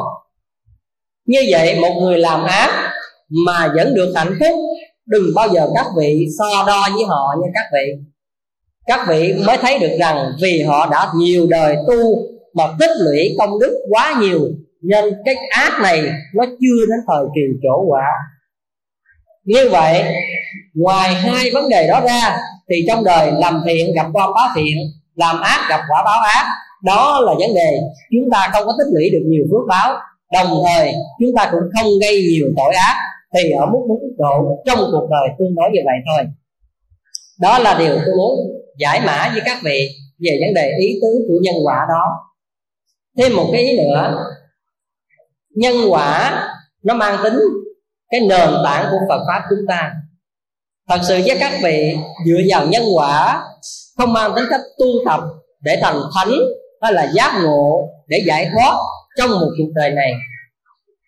Như vậy, một người làm ác mà vẫn được hạnh phúc đừng bao giờ các vị so đo với họ nha các vị. Các vị mới thấy được rằng vì họ đã nhiều đời tu mà tích lũy công đức quá nhiều, nên cái ác này nó chưa đến thời kỳ trổ quả. Như vậy, ngoài hai vấn đề đó ra, thì trong đời làm thiện gặp quả báo thiện, làm ác gặp quả báo ác, đó là vấn đề chúng ta không có tích lũy được nhiều phước báo. Đồng thời, chúng ta cũng không gây nhiều tội ác thì ở mức mức độ trong cuộc đời tương đối như vậy thôi. Đó là điều tôi muốn giải mã với các vị về vấn đề ý tứ của nhân quả đó. Thêm một cái ý nữa, nhân quả nó mang tính cái nền tảng của Phật pháp chúng ta. Thật sự với các vị, dựa vào nhân quả không mang tính cách tu tập để thành thánh, hay là giác ngộ để giải thoát trong một cuộc đời này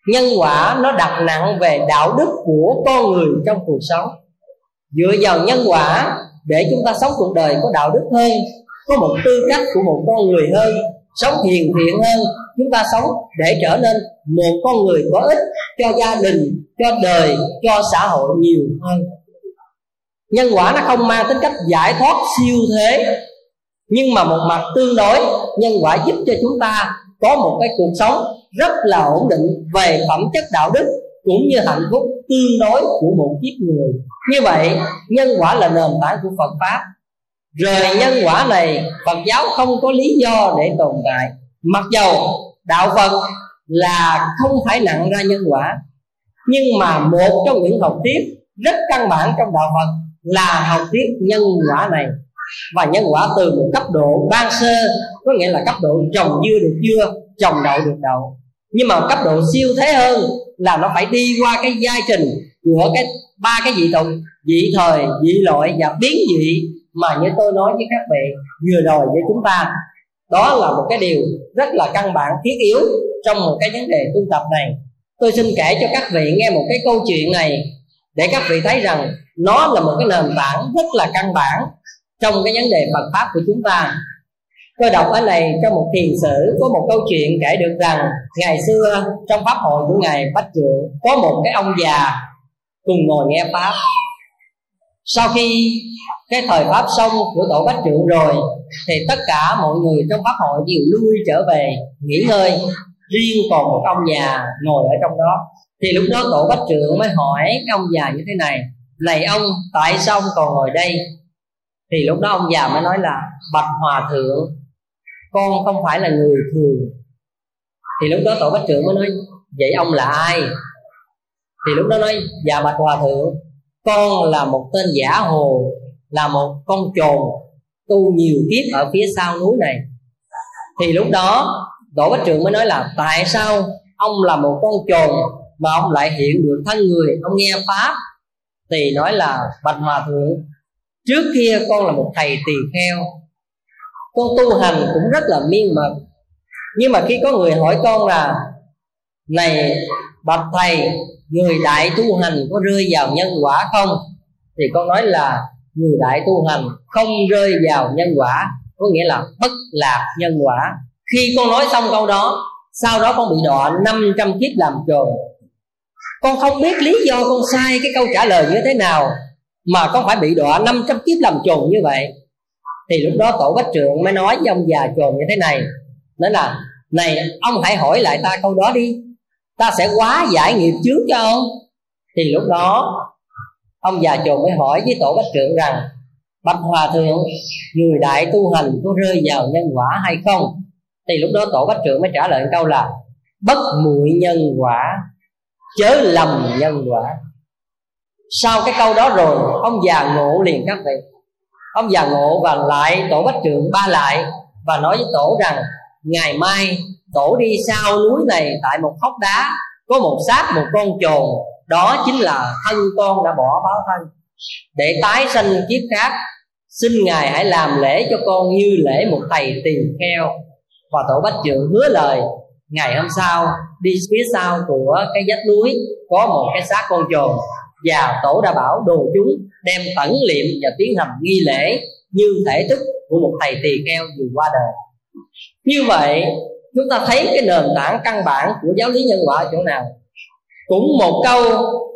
nhân quả nó đặt nặng về đạo đức của con người trong cuộc sống. Dựa vào nhân quả để chúng ta sống cuộc đời có đạo đức hơn có một tư cách của một con người hơn sống hiền thiện hơn chúng ta sống để trở nên một con người có ích cho gia đình cho đời cho xã hội nhiều hơn. Nhân quả nó không mang tính cách giải thoát siêu thế nhưng mà một mặt tương đối nhân quả giúp cho chúng ta có một cái cuộc sống rất là ổn định về phẩm chất đạo đức cũng như hạnh phúc tương đối của một kiếp người. Như vậy, nhân quả là nền tảng của phật pháp. Rời nhân quả này, phật giáo không có lý do để tồn tại. Mặc dầu đạo phật là không phải nặng ra nhân quả, nhưng mà một trong những học thuyết rất căn bản trong đạo phật là học thuyết nhân quả này. Và nhân quả từ một cấp độ ban sơ, có nghĩa là cấp độ trồng dưa được dưa trồng đậu được đậu nhưng mà cấp độ siêu thế hơn là nó phải đi qua cái giai trình của cái ba cái dị tục dị thời, dị loại và biến dị mà như tôi nói với các vị vừa rồi với chúng ta. Đó là một cái điều rất là căn bản, thiết yếu trong một cái vấn đề tu tập này. Tôi xin kể cho các vị nghe một cái câu chuyện này để các vị thấy rằng nó là một cái nền tảng rất là căn bản trong cái vấn đề Phật pháp của chúng ta tôi đọc ở này trong một thiền sử có một câu chuyện kể được rằng ngày xưa trong pháp hội của ngài bách trượng có một cái ông già cùng ngồi nghe pháp. Sau khi cái thời pháp xong của tổ bách trượng rồi, thì tất cả mọi người trong pháp hội đều lui trở về, nghỉ ngơi. Riêng còn một ông già ngồi ở trong đó. Thì lúc đó tổ bách trưởng mới hỏi cái ông già như thế này này ông, tại sao ông còn ngồi đây? Thì lúc đó ông già mới nói là, bạch hòa thượng con không phải là người thường. Thì lúc đó tổ bách trưởng mới nói, vậy ông là ai? Thì lúc đó nói dạ bạch hòa thượng, con là một tên giả hồ, là một con trồn tu nhiều kiếp ở phía sau núi này. Thì lúc đó, tổ bách trưởng mới nói là, tại sao ông là một con trồn mà ông lại hiện được thân người? Ông nghe pháp thì nói là, bạch hòa thượng, trước kia con là một thầy tỳ kheo con tu hành cũng rất là miên mật. Nhưng mà khi có người hỏi con là, này bạch thầy, người đại tu hành có rơi vào nhân quả không? Thì con nói là, người đại tu hành không rơi vào nhân quả, có nghĩa là bất lạc nhân quả. Khi con nói xong câu đó, sau đó con bị đọa 500 kiếp làm trồn con không biết lý do con sai cái câu trả lời như thế nào, mà con phải bị đọa 500 kiếp làm trồn như vậy thì lúc đó tổ bách trượng mới nói với ông già chồn như thế này. Nói là, này, ông hãy hỏi lại ta câu đó đi. Ta sẽ quá giải nghiệp trước cho ông. Thì lúc đó, ông già chồn mới hỏi với tổ bách trượng rằng, bạch hòa thượng, người đại tu hành có rơi vào nhân quả hay không? Thì lúc đó tổ bách trượng mới trả lời câu là, bất muội nhân quả, chớ lầm nhân quả. Sau cái câu đó rồi, ông già ngộ liền các vị ông già ngộ và lại tổ bách trượng ba lại và nói với tổ rằng, ngày mai tổ đi sau núi này tại một hốc đá, có một xác một con chồn, đó chính là thân con đã bỏ báo thân. Để tái sanh kiếp khác, xin ngài hãy làm lễ cho con như lễ một thầy tiền kheo. Và tổ bách trượng hứa lời, ngày hôm sau, đi phía sau của cái vách núi có một cái xác con chồn và tổ đã bảo đồ chúng, đem tẩn liệm và tiến hành nghi lễ như thể thức của một thầy tỳ kheo vừa qua đời. Như vậy, chúng ta thấy cái nền tảng căn bản của giáo lý nhân quả ở chỗ nào? Cũng một câu,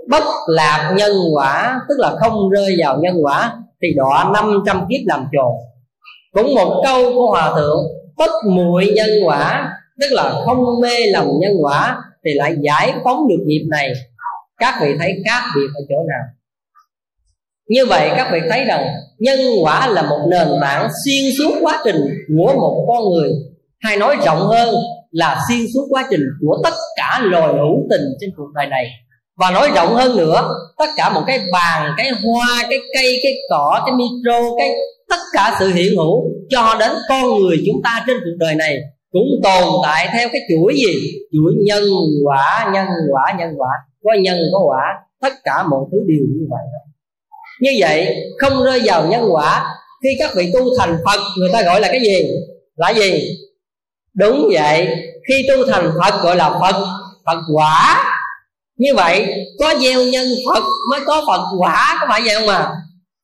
bất lạc nhân quả, tức là không rơi vào nhân quả, thì đọa 500 kiếp làm trồn cũng một câu của hòa thượng, bất muội nhân quả, tức là không mê lòng nhân quả, thì lại giải phóng được nghiệp này các vị thấy khác biệt ở chỗ nào? Như vậy các vị thấy rằng nhân quả là một nền tảng xuyên suốt quá trình của một con người. Hay nói rộng hơn là xuyên suốt quá trình của tất cả loài hữu tình trên cuộc đời này. Và nói rộng hơn nữa, tất cả một cái bàn cái hoa, cái cây, cái cỏ, cái micro, cái tất cả sự hiện hữu cho đến con người chúng ta trên cuộc đời này cũng tồn tại theo cái chuỗi gì? Chuỗi nhân quả nhân quả nhân quả có nhân, có quả. Tất cả mọi thứ đều như vậy như vậy, không rơi vào nhân quả. Khi các vị tu thành phật, người ta gọi là cái gì? Là gì? Đúng vậy. Khi tu thành phật, gọi là phật. Phật quả. Như vậy, có gieo nhân phật mới có phật quả, có phải vậy không à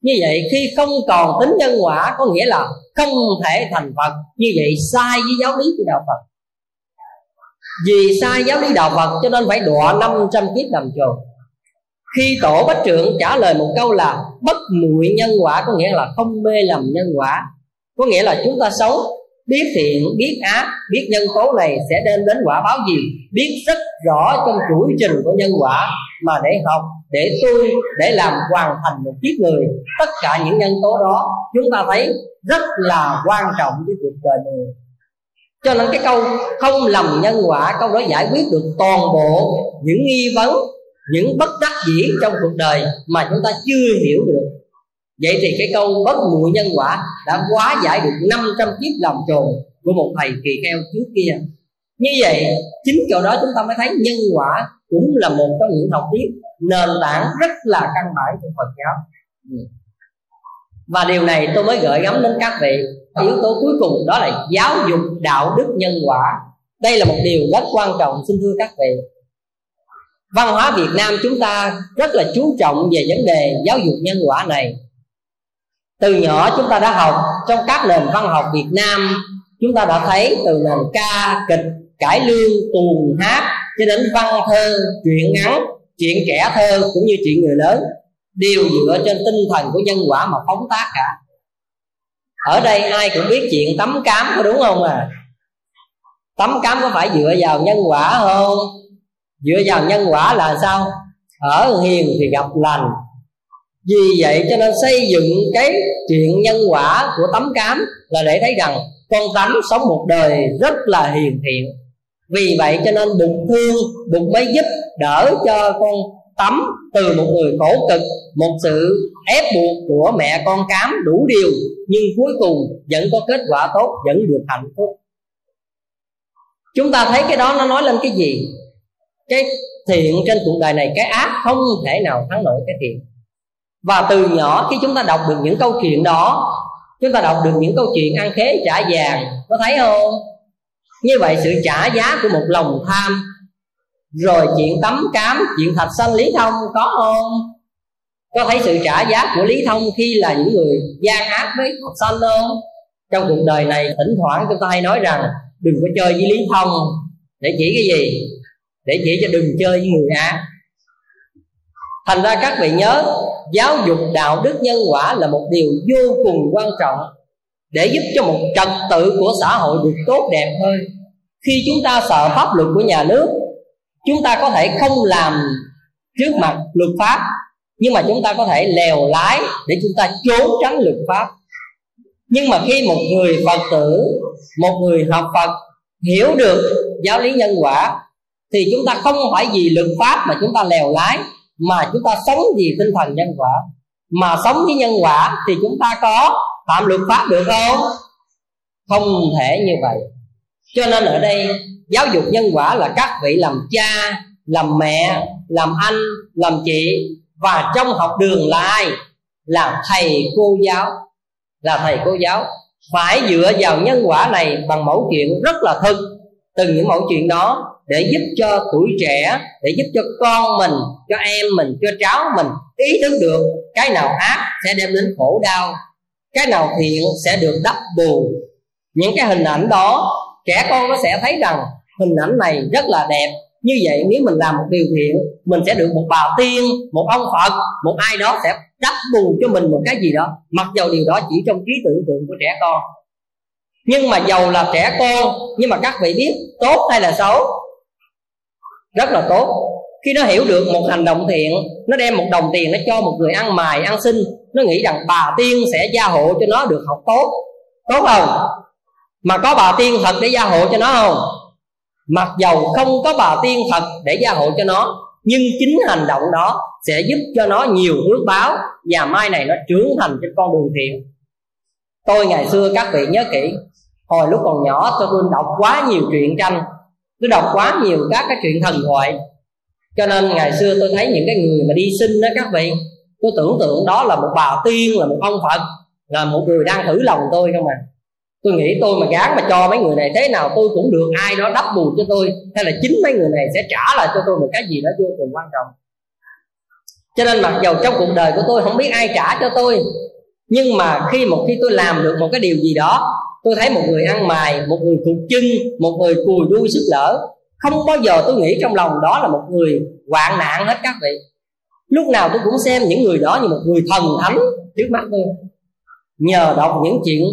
như vậy, khi không còn tính nhân quả, có nghĩa là không thể thành phật. Như vậy, sai với giáo lý của đạo phật vì sai giáo lý đạo phật cho nên phải đọa 500 kiếp làm chồn khi tổ bách trượng trả lời một câu là bất muội nhân quả, có nghĩa là không mê lầm nhân quả, có nghĩa là chúng ta sống biết thiện, biết ác, biết nhân tố này sẽ đem đến quả báo gì? Biết rất rõ trong chuỗi trình của nhân quả mà để học, để tu, để làm hoàn thành một kiếp người. Tất cả những nhân tố đó chúng ta thấy rất là quan trọng với cuộc đời người cho nên cái câu không lầm nhân quả, câu đó giải quyết được toàn bộ những nghi vấn, những bất đắc dĩ trong cuộc đời mà chúng ta chưa hiểu được vậy thì cái câu bất muội nhân quả đã quá giải được 500 kiếp lòng trồn của một thầy kỳ kheo trước kia như vậy, chính chỗ đó chúng ta mới thấy nhân quả cũng là một trong những học thuyết nền tảng rất là căn bản trong Phật giáo và điều này tôi mới gợi gắm đến các vị. Yếu tố cuối cùng đó là giáo dục đạo đức nhân quả. Đây là một điều rất quan trọng, xin thưa các vị. Văn hóa việt nam chúng ta rất là chú trọng về vấn đề giáo dục nhân quả này. Từ nhỏ chúng ta đã học, trong các nền văn học việt nam, chúng ta đã thấy từ nền ca, kịch, cải lương, tuồng hát, cho đến văn thơ, truyện ngắn, chuyện trẻ thơ, cũng như chuyện người lớn đều dựa trên tinh thần của nhân quả mà phóng tác cả? Ở đây ai cũng biết chuyện tắm cám có đúng không à? Tắm cám có phải dựa vào nhân quả không? Dựa vào nhân quả là sao? Ở hiền thì gặp lành. Vì vậy cho nên xây dựng cái chuyện nhân quả của tấm cám là để thấy rằng con tắm sống một đời rất là hiền thiện. Vì vậy cho nên bụng thương, bụng mới giúp đỡ cho con tắm từ một người khổ cực, một sự ép buộc của mẹ con cám đủ điều, nhưng cuối cùng vẫn có kết quả tốt, vẫn được hạnh phúc. Chúng ta thấy cái đó nó nói lên cái gì? Cái thiện trên cuộc đời này, cái ác không thể nào thắng nổi cái thiện. Và từ nhỏ khi chúng ta đọc được những câu chuyện đó, chúng ta đọc được những câu chuyện ăn khế trả vàng, có thấy không? Như vậy sự trả giá của một lòng tham rồi chuyện tắm cám, chuyện thạch sanh lý thông có không? Có thấy sự trả giá của lý thông khi là những người gian ác với thạch sanh không? Trong cuộc đời này, thỉnh thoảng chúng ta hay nói rằng, đừng có chơi với lý thông. Để chỉ cái gì? Để chỉ cho đừng chơi với người ác. Thành ra các vị nhớ, giáo dục đạo đức nhân quả là một điều vô cùng quan trọng để giúp cho một trật tự của xã hội được tốt đẹp hơn. Khi chúng ta sợ pháp luật của nhà nước chúng ta có thể không làm trước mặt luật pháp, nhưng mà chúng ta có thể lèo lái để chúng ta trốn tránh luật pháp. Nhưng mà khi một người phật tử, một người học phật hiểu được giáo lý nhân quả, thì chúng ta không phải vì luật pháp mà chúng ta lèo lái, mà chúng ta sống vì tinh thần nhân quả. Mà sống với nhân quả thì chúng ta có phạm luật pháp được không? Không thể như vậy. Cho nên ở đây giáo dục nhân quả là các vị làm cha, làm mẹ, làm anh, làm chị. Và trong học đường là ai? Là thầy cô giáo. Là thầy cô giáo. Phải dựa vào nhân quả này bằng mẫu chuyện rất là thực từng những mẫu chuyện đó để giúp cho tuổi trẻ, để giúp cho con mình, cho em mình, cho cháu mình ý thức được cái nào ác sẽ đem đến khổ đau, cái nào thiện sẽ được đắp bù. Những cái hình ảnh đó trẻ con nó sẽ thấy rằng hình ảnh này rất là đẹp. Như vậy nếu mình làm một điều thiện mình sẽ được một bà tiên, một ông phật, một ai đó sẽ đắp bù cho mình một cái gì đó, mặc dầu điều đó chỉ trong trí tưởng tượng của trẻ con. Nhưng mà giàu là trẻ con, nhưng mà các vị biết tốt hay là xấu? Rất là tốt. Khi nó hiểu được một hành động thiện, nó đem một đồng tiền nó cho một người ăn mài, ăn xin, nó nghĩ rằng bà tiên sẽ gia hộ cho nó được học tốt. Tốt không? Mà có bà tiên thật để gia hộ cho nó không? Mặc dầu không có bà tiên thật để gia hộ cho nó, nhưng chính hành động đó sẽ giúp cho nó nhiều phước báo và mai này nó trưởng thành trên con đường thiện. Tôi ngày xưa các vị nhớ kỹ, hồi lúc còn nhỏ tôi luôn đọc quá nhiều truyện tranh, tôi đọc quá nhiều các cái chuyện thần thoại. Cho nên ngày xưa tôi thấy những cái người mà đi sinh đó các vị, tôi tưởng tượng đó là một bà tiên, là một ông phật, là một người đang thử lòng tôi không à tôi nghĩ tôi mà gán mà cho mấy người này thế nào, tôi cũng được. Ai đó đắp bù cho tôi, hay là chính mấy người này sẽ trả lại cho tôi một cái gì đó vô cùng quan trọng. Cho nên mặc dầu trong cuộc đời của tôi không biết ai trả cho tôi, nhưng mà khi một khi tôi làm được một cái điều gì đó, tôi thấy một người ăn mài một người cụt chân, một người cùi đuôi sức lỡ không bao giờ tôi nghĩ trong lòng đó là một người hoạn nạn hết các vị. Lúc nào tôi cũng xem những người đó như một người thần thánh trước mắt tôi, nhờ đọc những chuyện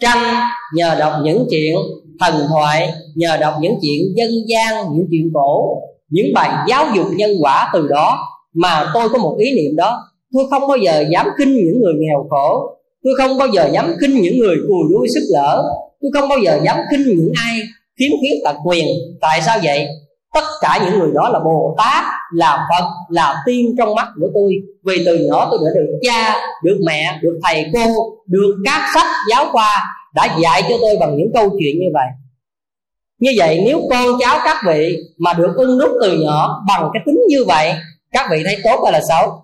tranh nhờ đọc những chuyện, thần thoại nhờ đọc những chuyện dân gian, những chuyện cổ, những bài giáo dục nhân quả từ đó mà tôi có một ý niệm đó. Tôi không bao giờ dám khinh những người nghèo khổ. Tôi không bao giờ dám khinh những người cùi đuôi sức lỡ tôi không bao giờ dám khinh những ai khiếm khuyết tật quyền tại sao vậy? Tất cả những người đó là bồ tát, là phật, là tiên trong mắt của tôi. Vì từ nhỏ tôi đã được cha, được mẹ, được thầy cô, được các sách giáo khoa đã dạy cho tôi bằng những câu chuyện như vậy. Như vậy, nếu con cháu các vị mà được ưng đúc từ nhỏ bằng cái tính như vậy, các vị thấy tốt hay là xấu?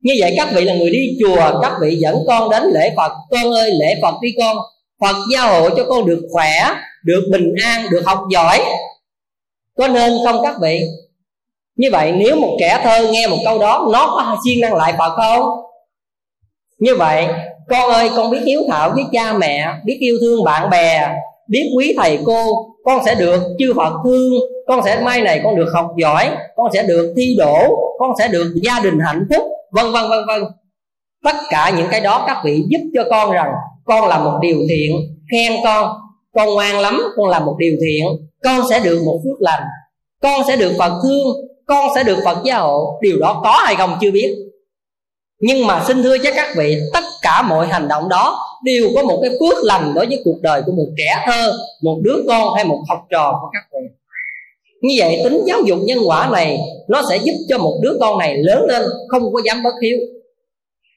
Như vậy, các vị là người đi chùa, các vị dẫn con đến lễ phật. Con ơi, lễ phật đi con. Phật gia hộ cho con được khỏe, được bình an, được học giỏi có nên không các vị? Như vậy nếu một trẻ thơ nghe một câu đó, nó có siêng năng lại phật không? Như vậy, con ơi, con biết hiếu thảo với cha mẹ, biết yêu thương bạn bè, biết quý thầy cô, con sẽ được chư phật thương, con sẽ mai này con được học giỏi, con sẽ được thi đỗ, con sẽ được gia đình hạnh phúc, vân vân vân vân. Tất cả những cái đó các vị giúp cho con rằng con là một điều thiện, khen con con ngoan lắm, con làm một điều thiện con sẽ được một phước lành, con sẽ được phật thương, con sẽ được phật gia hộ. Điều đó có hay không chưa biết. Nhưng mà xin thưa với các vị, tất cả mọi hành động đó đều có một cái phước lành đối với cuộc đời của một trẻ thơ, một đứa con hay một học trò của các vị. Như vậy, tính giáo dục nhân quả này, nó sẽ giúp cho một đứa con này lớn lên, không có dám bất hiếu.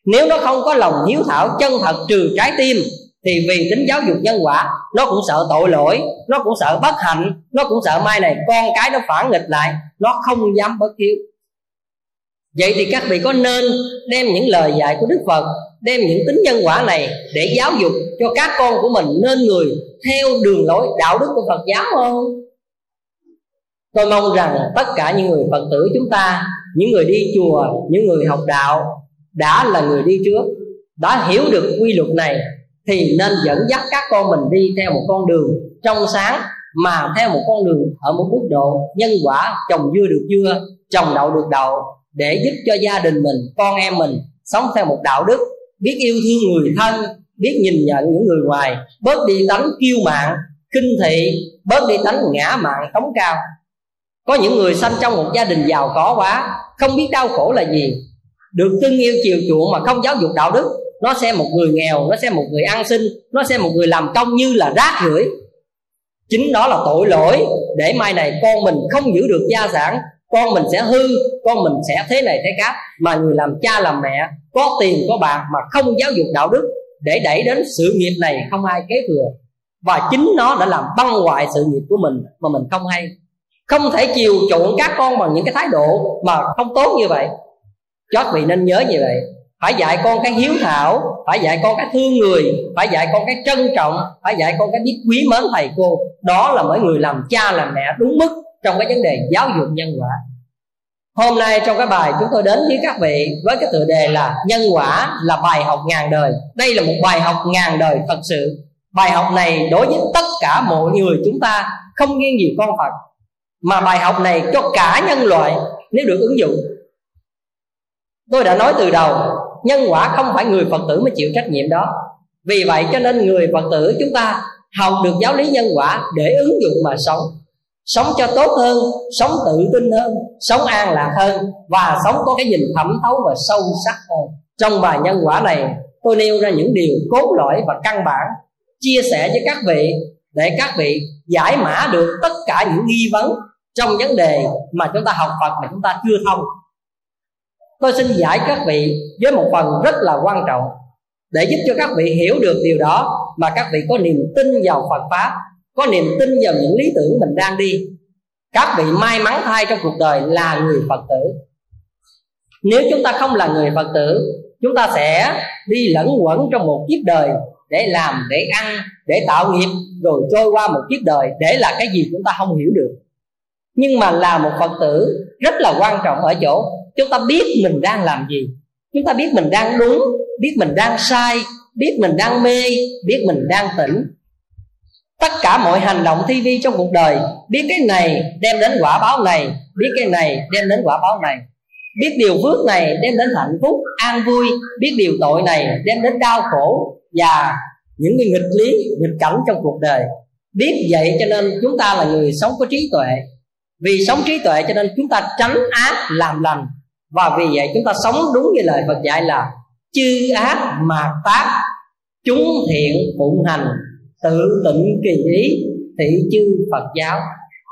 Nếu nó không có lòng hiếu thảo chân thật trừ trái tim thì vì tính giáo dục nhân quả, nó cũng sợ tội lỗi, nó cũng sợ bất hạnh, nó cũng sợ mai này con cái nó phản nghịch lại, nó không dám bất hiếu vậy thì các vị có nên đem những lời dạy của đức phật, đem những tính nhân quả này để giáo dục cho các con của mình nên người theo đường lối đạo đức của phật giáo không tôi mong rằng tất cả những người phật tử chúng ta, những người đi chùa, những người học đạo đã là người đi trước, đã hiểu được quy luật này thì nên dẫn dắt các con mình đi theo một con đường trong sáng mà theo một con đường ở một mức độ nhân quả trồng dưa được dưa trồng đậu được đậu để giúp cho gia đình mình con em mình sống theo một đạo đức biết yêu thương người thân biết nhìn nhận những người ngoài bớt đi tánh kiêu mạng, kinh thị bớt đi tánh ngã mạng, tống cao. Có những người sanh trong một gia đình giàu có quá không biết đau khổ là gì được thương yêu chiều chuộng mà không giáo dục đạo đức nó xem một người nghèo, nó xem một người ăn xin, nó xem một người làm công như là rác rưởi. Chính đó là tội lỗi. Để mai này con mình không giữ được gia sản, con mình sẽ hư, con mình sẽ thế này thế khác. Mà người làm cha làm mẹ, có tiền, có bạc mà không giáo dục đạo đức, để đẩy đến sự nghiệp này không ai kế thừa. Và chính nó đã làm băng hoại sự nghiệp của mình mà mình không hay. Không thể chiều chuộng các con bằng những cái thái độ mà không tốt như vậy. Chót vị nên nhớ như vậy phải dạy con cái hiếu thảo, phải dạy con cái thương người, phải dạy con cái trân trọng, phải dạy con cái biết quý mến thầy cô. Đó là mỗi người làm cha, làm mẹ đúng mức trong cái vấn đề giáo dục nhân quả. Hôm nay trong cái bài chúng tôi đến với các vị với cái tựa đề là nhân quả là bài học ngàn đời. Đây là một bài học ngàn đời thật sự. Bài học này đối với tất cả mọi người chúng ta, không nghiêng gì con phật, mà bài học này cho cả nhân loại nếu được ứng dụng. Tôi đã nói từ đầu nhân quả không phải người phật tử mới chịu trách nhiệm đó. Vì vậy cho nên người phật tử chúng ta học được giáo lý nhân quả để ứng dụng mà sống. Sống cho tốt hơn, sống tự tin hơn, sống an lạc hơn và sống có cái nhìn thẩm thấu và sâu sắc hơn. Trong bài nhân quả này, tôi nêu ra những điều cốt lõi và căn bản, chia sẻ với các vị để các vị giải mã được tất cả những nghi vấn trong vấn đề mà chúng ta học Phật mà chúng ta chưa thông tôi xin giải các vị với một phần rất là quan trọng để giúp cho các vị hiểu được điều đó mà các vị có niềm tin vào Phật pháp, có niềm tin vào những lý tưởng mình đang đi. Các vị may mắn thay trong cuộc đời là người phật tử. Nếu chúng ta không là người phật tử, chúng ta sẽ đi lẫn quẩn trong một kiếp đời để làm, để ăn, để tạo nghiệp, rồi trôi qua một kiếp đời để là cái gì chúng ta không hiểu được. Nhưng mà là một phật tử rất là quan trọng ở chỗ chúng ta biết mình đang làm gì. Chúng ta biết mình đang đúng, biết mình đang sai, biết mình đang mê, biết mình đang tỉnh. Tất cả mọi hành động thi vi trong cuộc đời, biết cái này đem đến quả báo này, biết cái này đem đến quả báo này. Biết điều phước này đem đến hạnh phúc, an vui, biết điều tội này đem đến đau khổ và những cái nghịch lý, nghịch cảnh trong cuộc đời. Biết vậy cho nên chúng ta là người sống có trí tuệ. Vì sống trí tuệ cho nên chúng ta tránh ác làm lành và vì vậy chúng ta sống đúng như lời Phật dạy là chư ác mà tác, chúng thiện phụng hành. Tự tịnh kỳ ý, thị chư Phật giáo.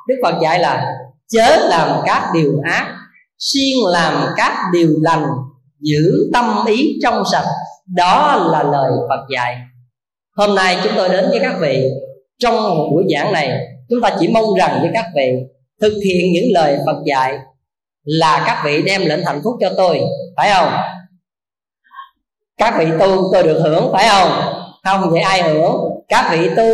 Đức Phật dạy là chớ làm các điều ác, siêng làm các điều lành, giữ tâm ý trong sạch. Đó là lời Phật dạy. Hôm nay chúng tôi đến với các vị. Trong một buổi giảng này, chúng ta chỉ mong rằng với các vị thực hiện những lời Phật dạy là các vị đem lệnh hạnh phúc cho tôi, phải không? Các vị tu tôi được hưởng, phải không? Không vậy ai hưởng? Các vị tu,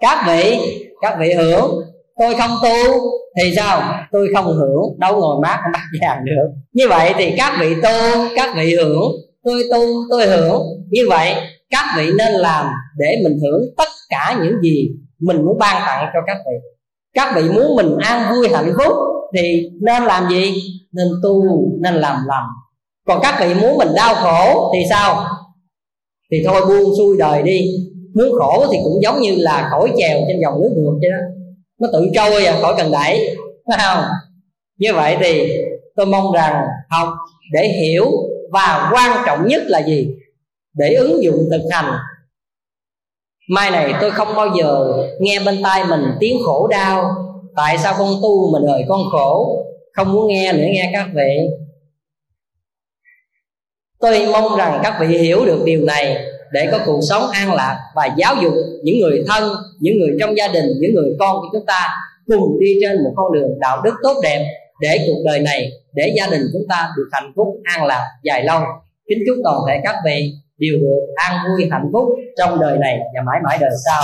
các vị các vị hưởng. Tôi không tu thì sao? Tôi không hưởng. Đâu ngồi mát mát vàng được. Như vậy thì các vị tu, các vị hưởng. Tôi tu, tôi hưởng. Như vậy, các vị nên làm để mình hưởng tất cả những gì mình muốn ban tặng cho các vị. Các vị muốn mình an vui hạnh phúc thì nên làm gì? Nên tu, nên làm lành. Còn các vị muốn mình đau khổ thì sao? Thì thôi buông xuôi đời đi. Muốn khổ thì cũng giống như là khỏi chèo trên dòng nước ngược vậy đó. Nó tự trôi và khỏi cần đẩy, phải không? Như vậy thì tôi mong rằng học để hiểu và quan trọng nhất là gì? Để ứng dụng thực hành. Mai này tôi không bao giờ nghe bên tai mình tiếng khổ đau tại sao con tu mà đời con khổ? Không muốn nghe nữa, nghe các vị. Tôi mong rằng các vị hiểu được điều này để có cuộc sống an lạc và giáo dục những người thân, những người trong gia đình, những người con của chúng ta cùng đi trên một con đường đạo đức tốt đẹp để cuộc đời này, để gia đình chúng ta được hạnh phúc, an lạc dài lâu. Kính chúc toàn thể các vị đều được an vui, hạnh phúc trong đời này và mãi mãi đời sau.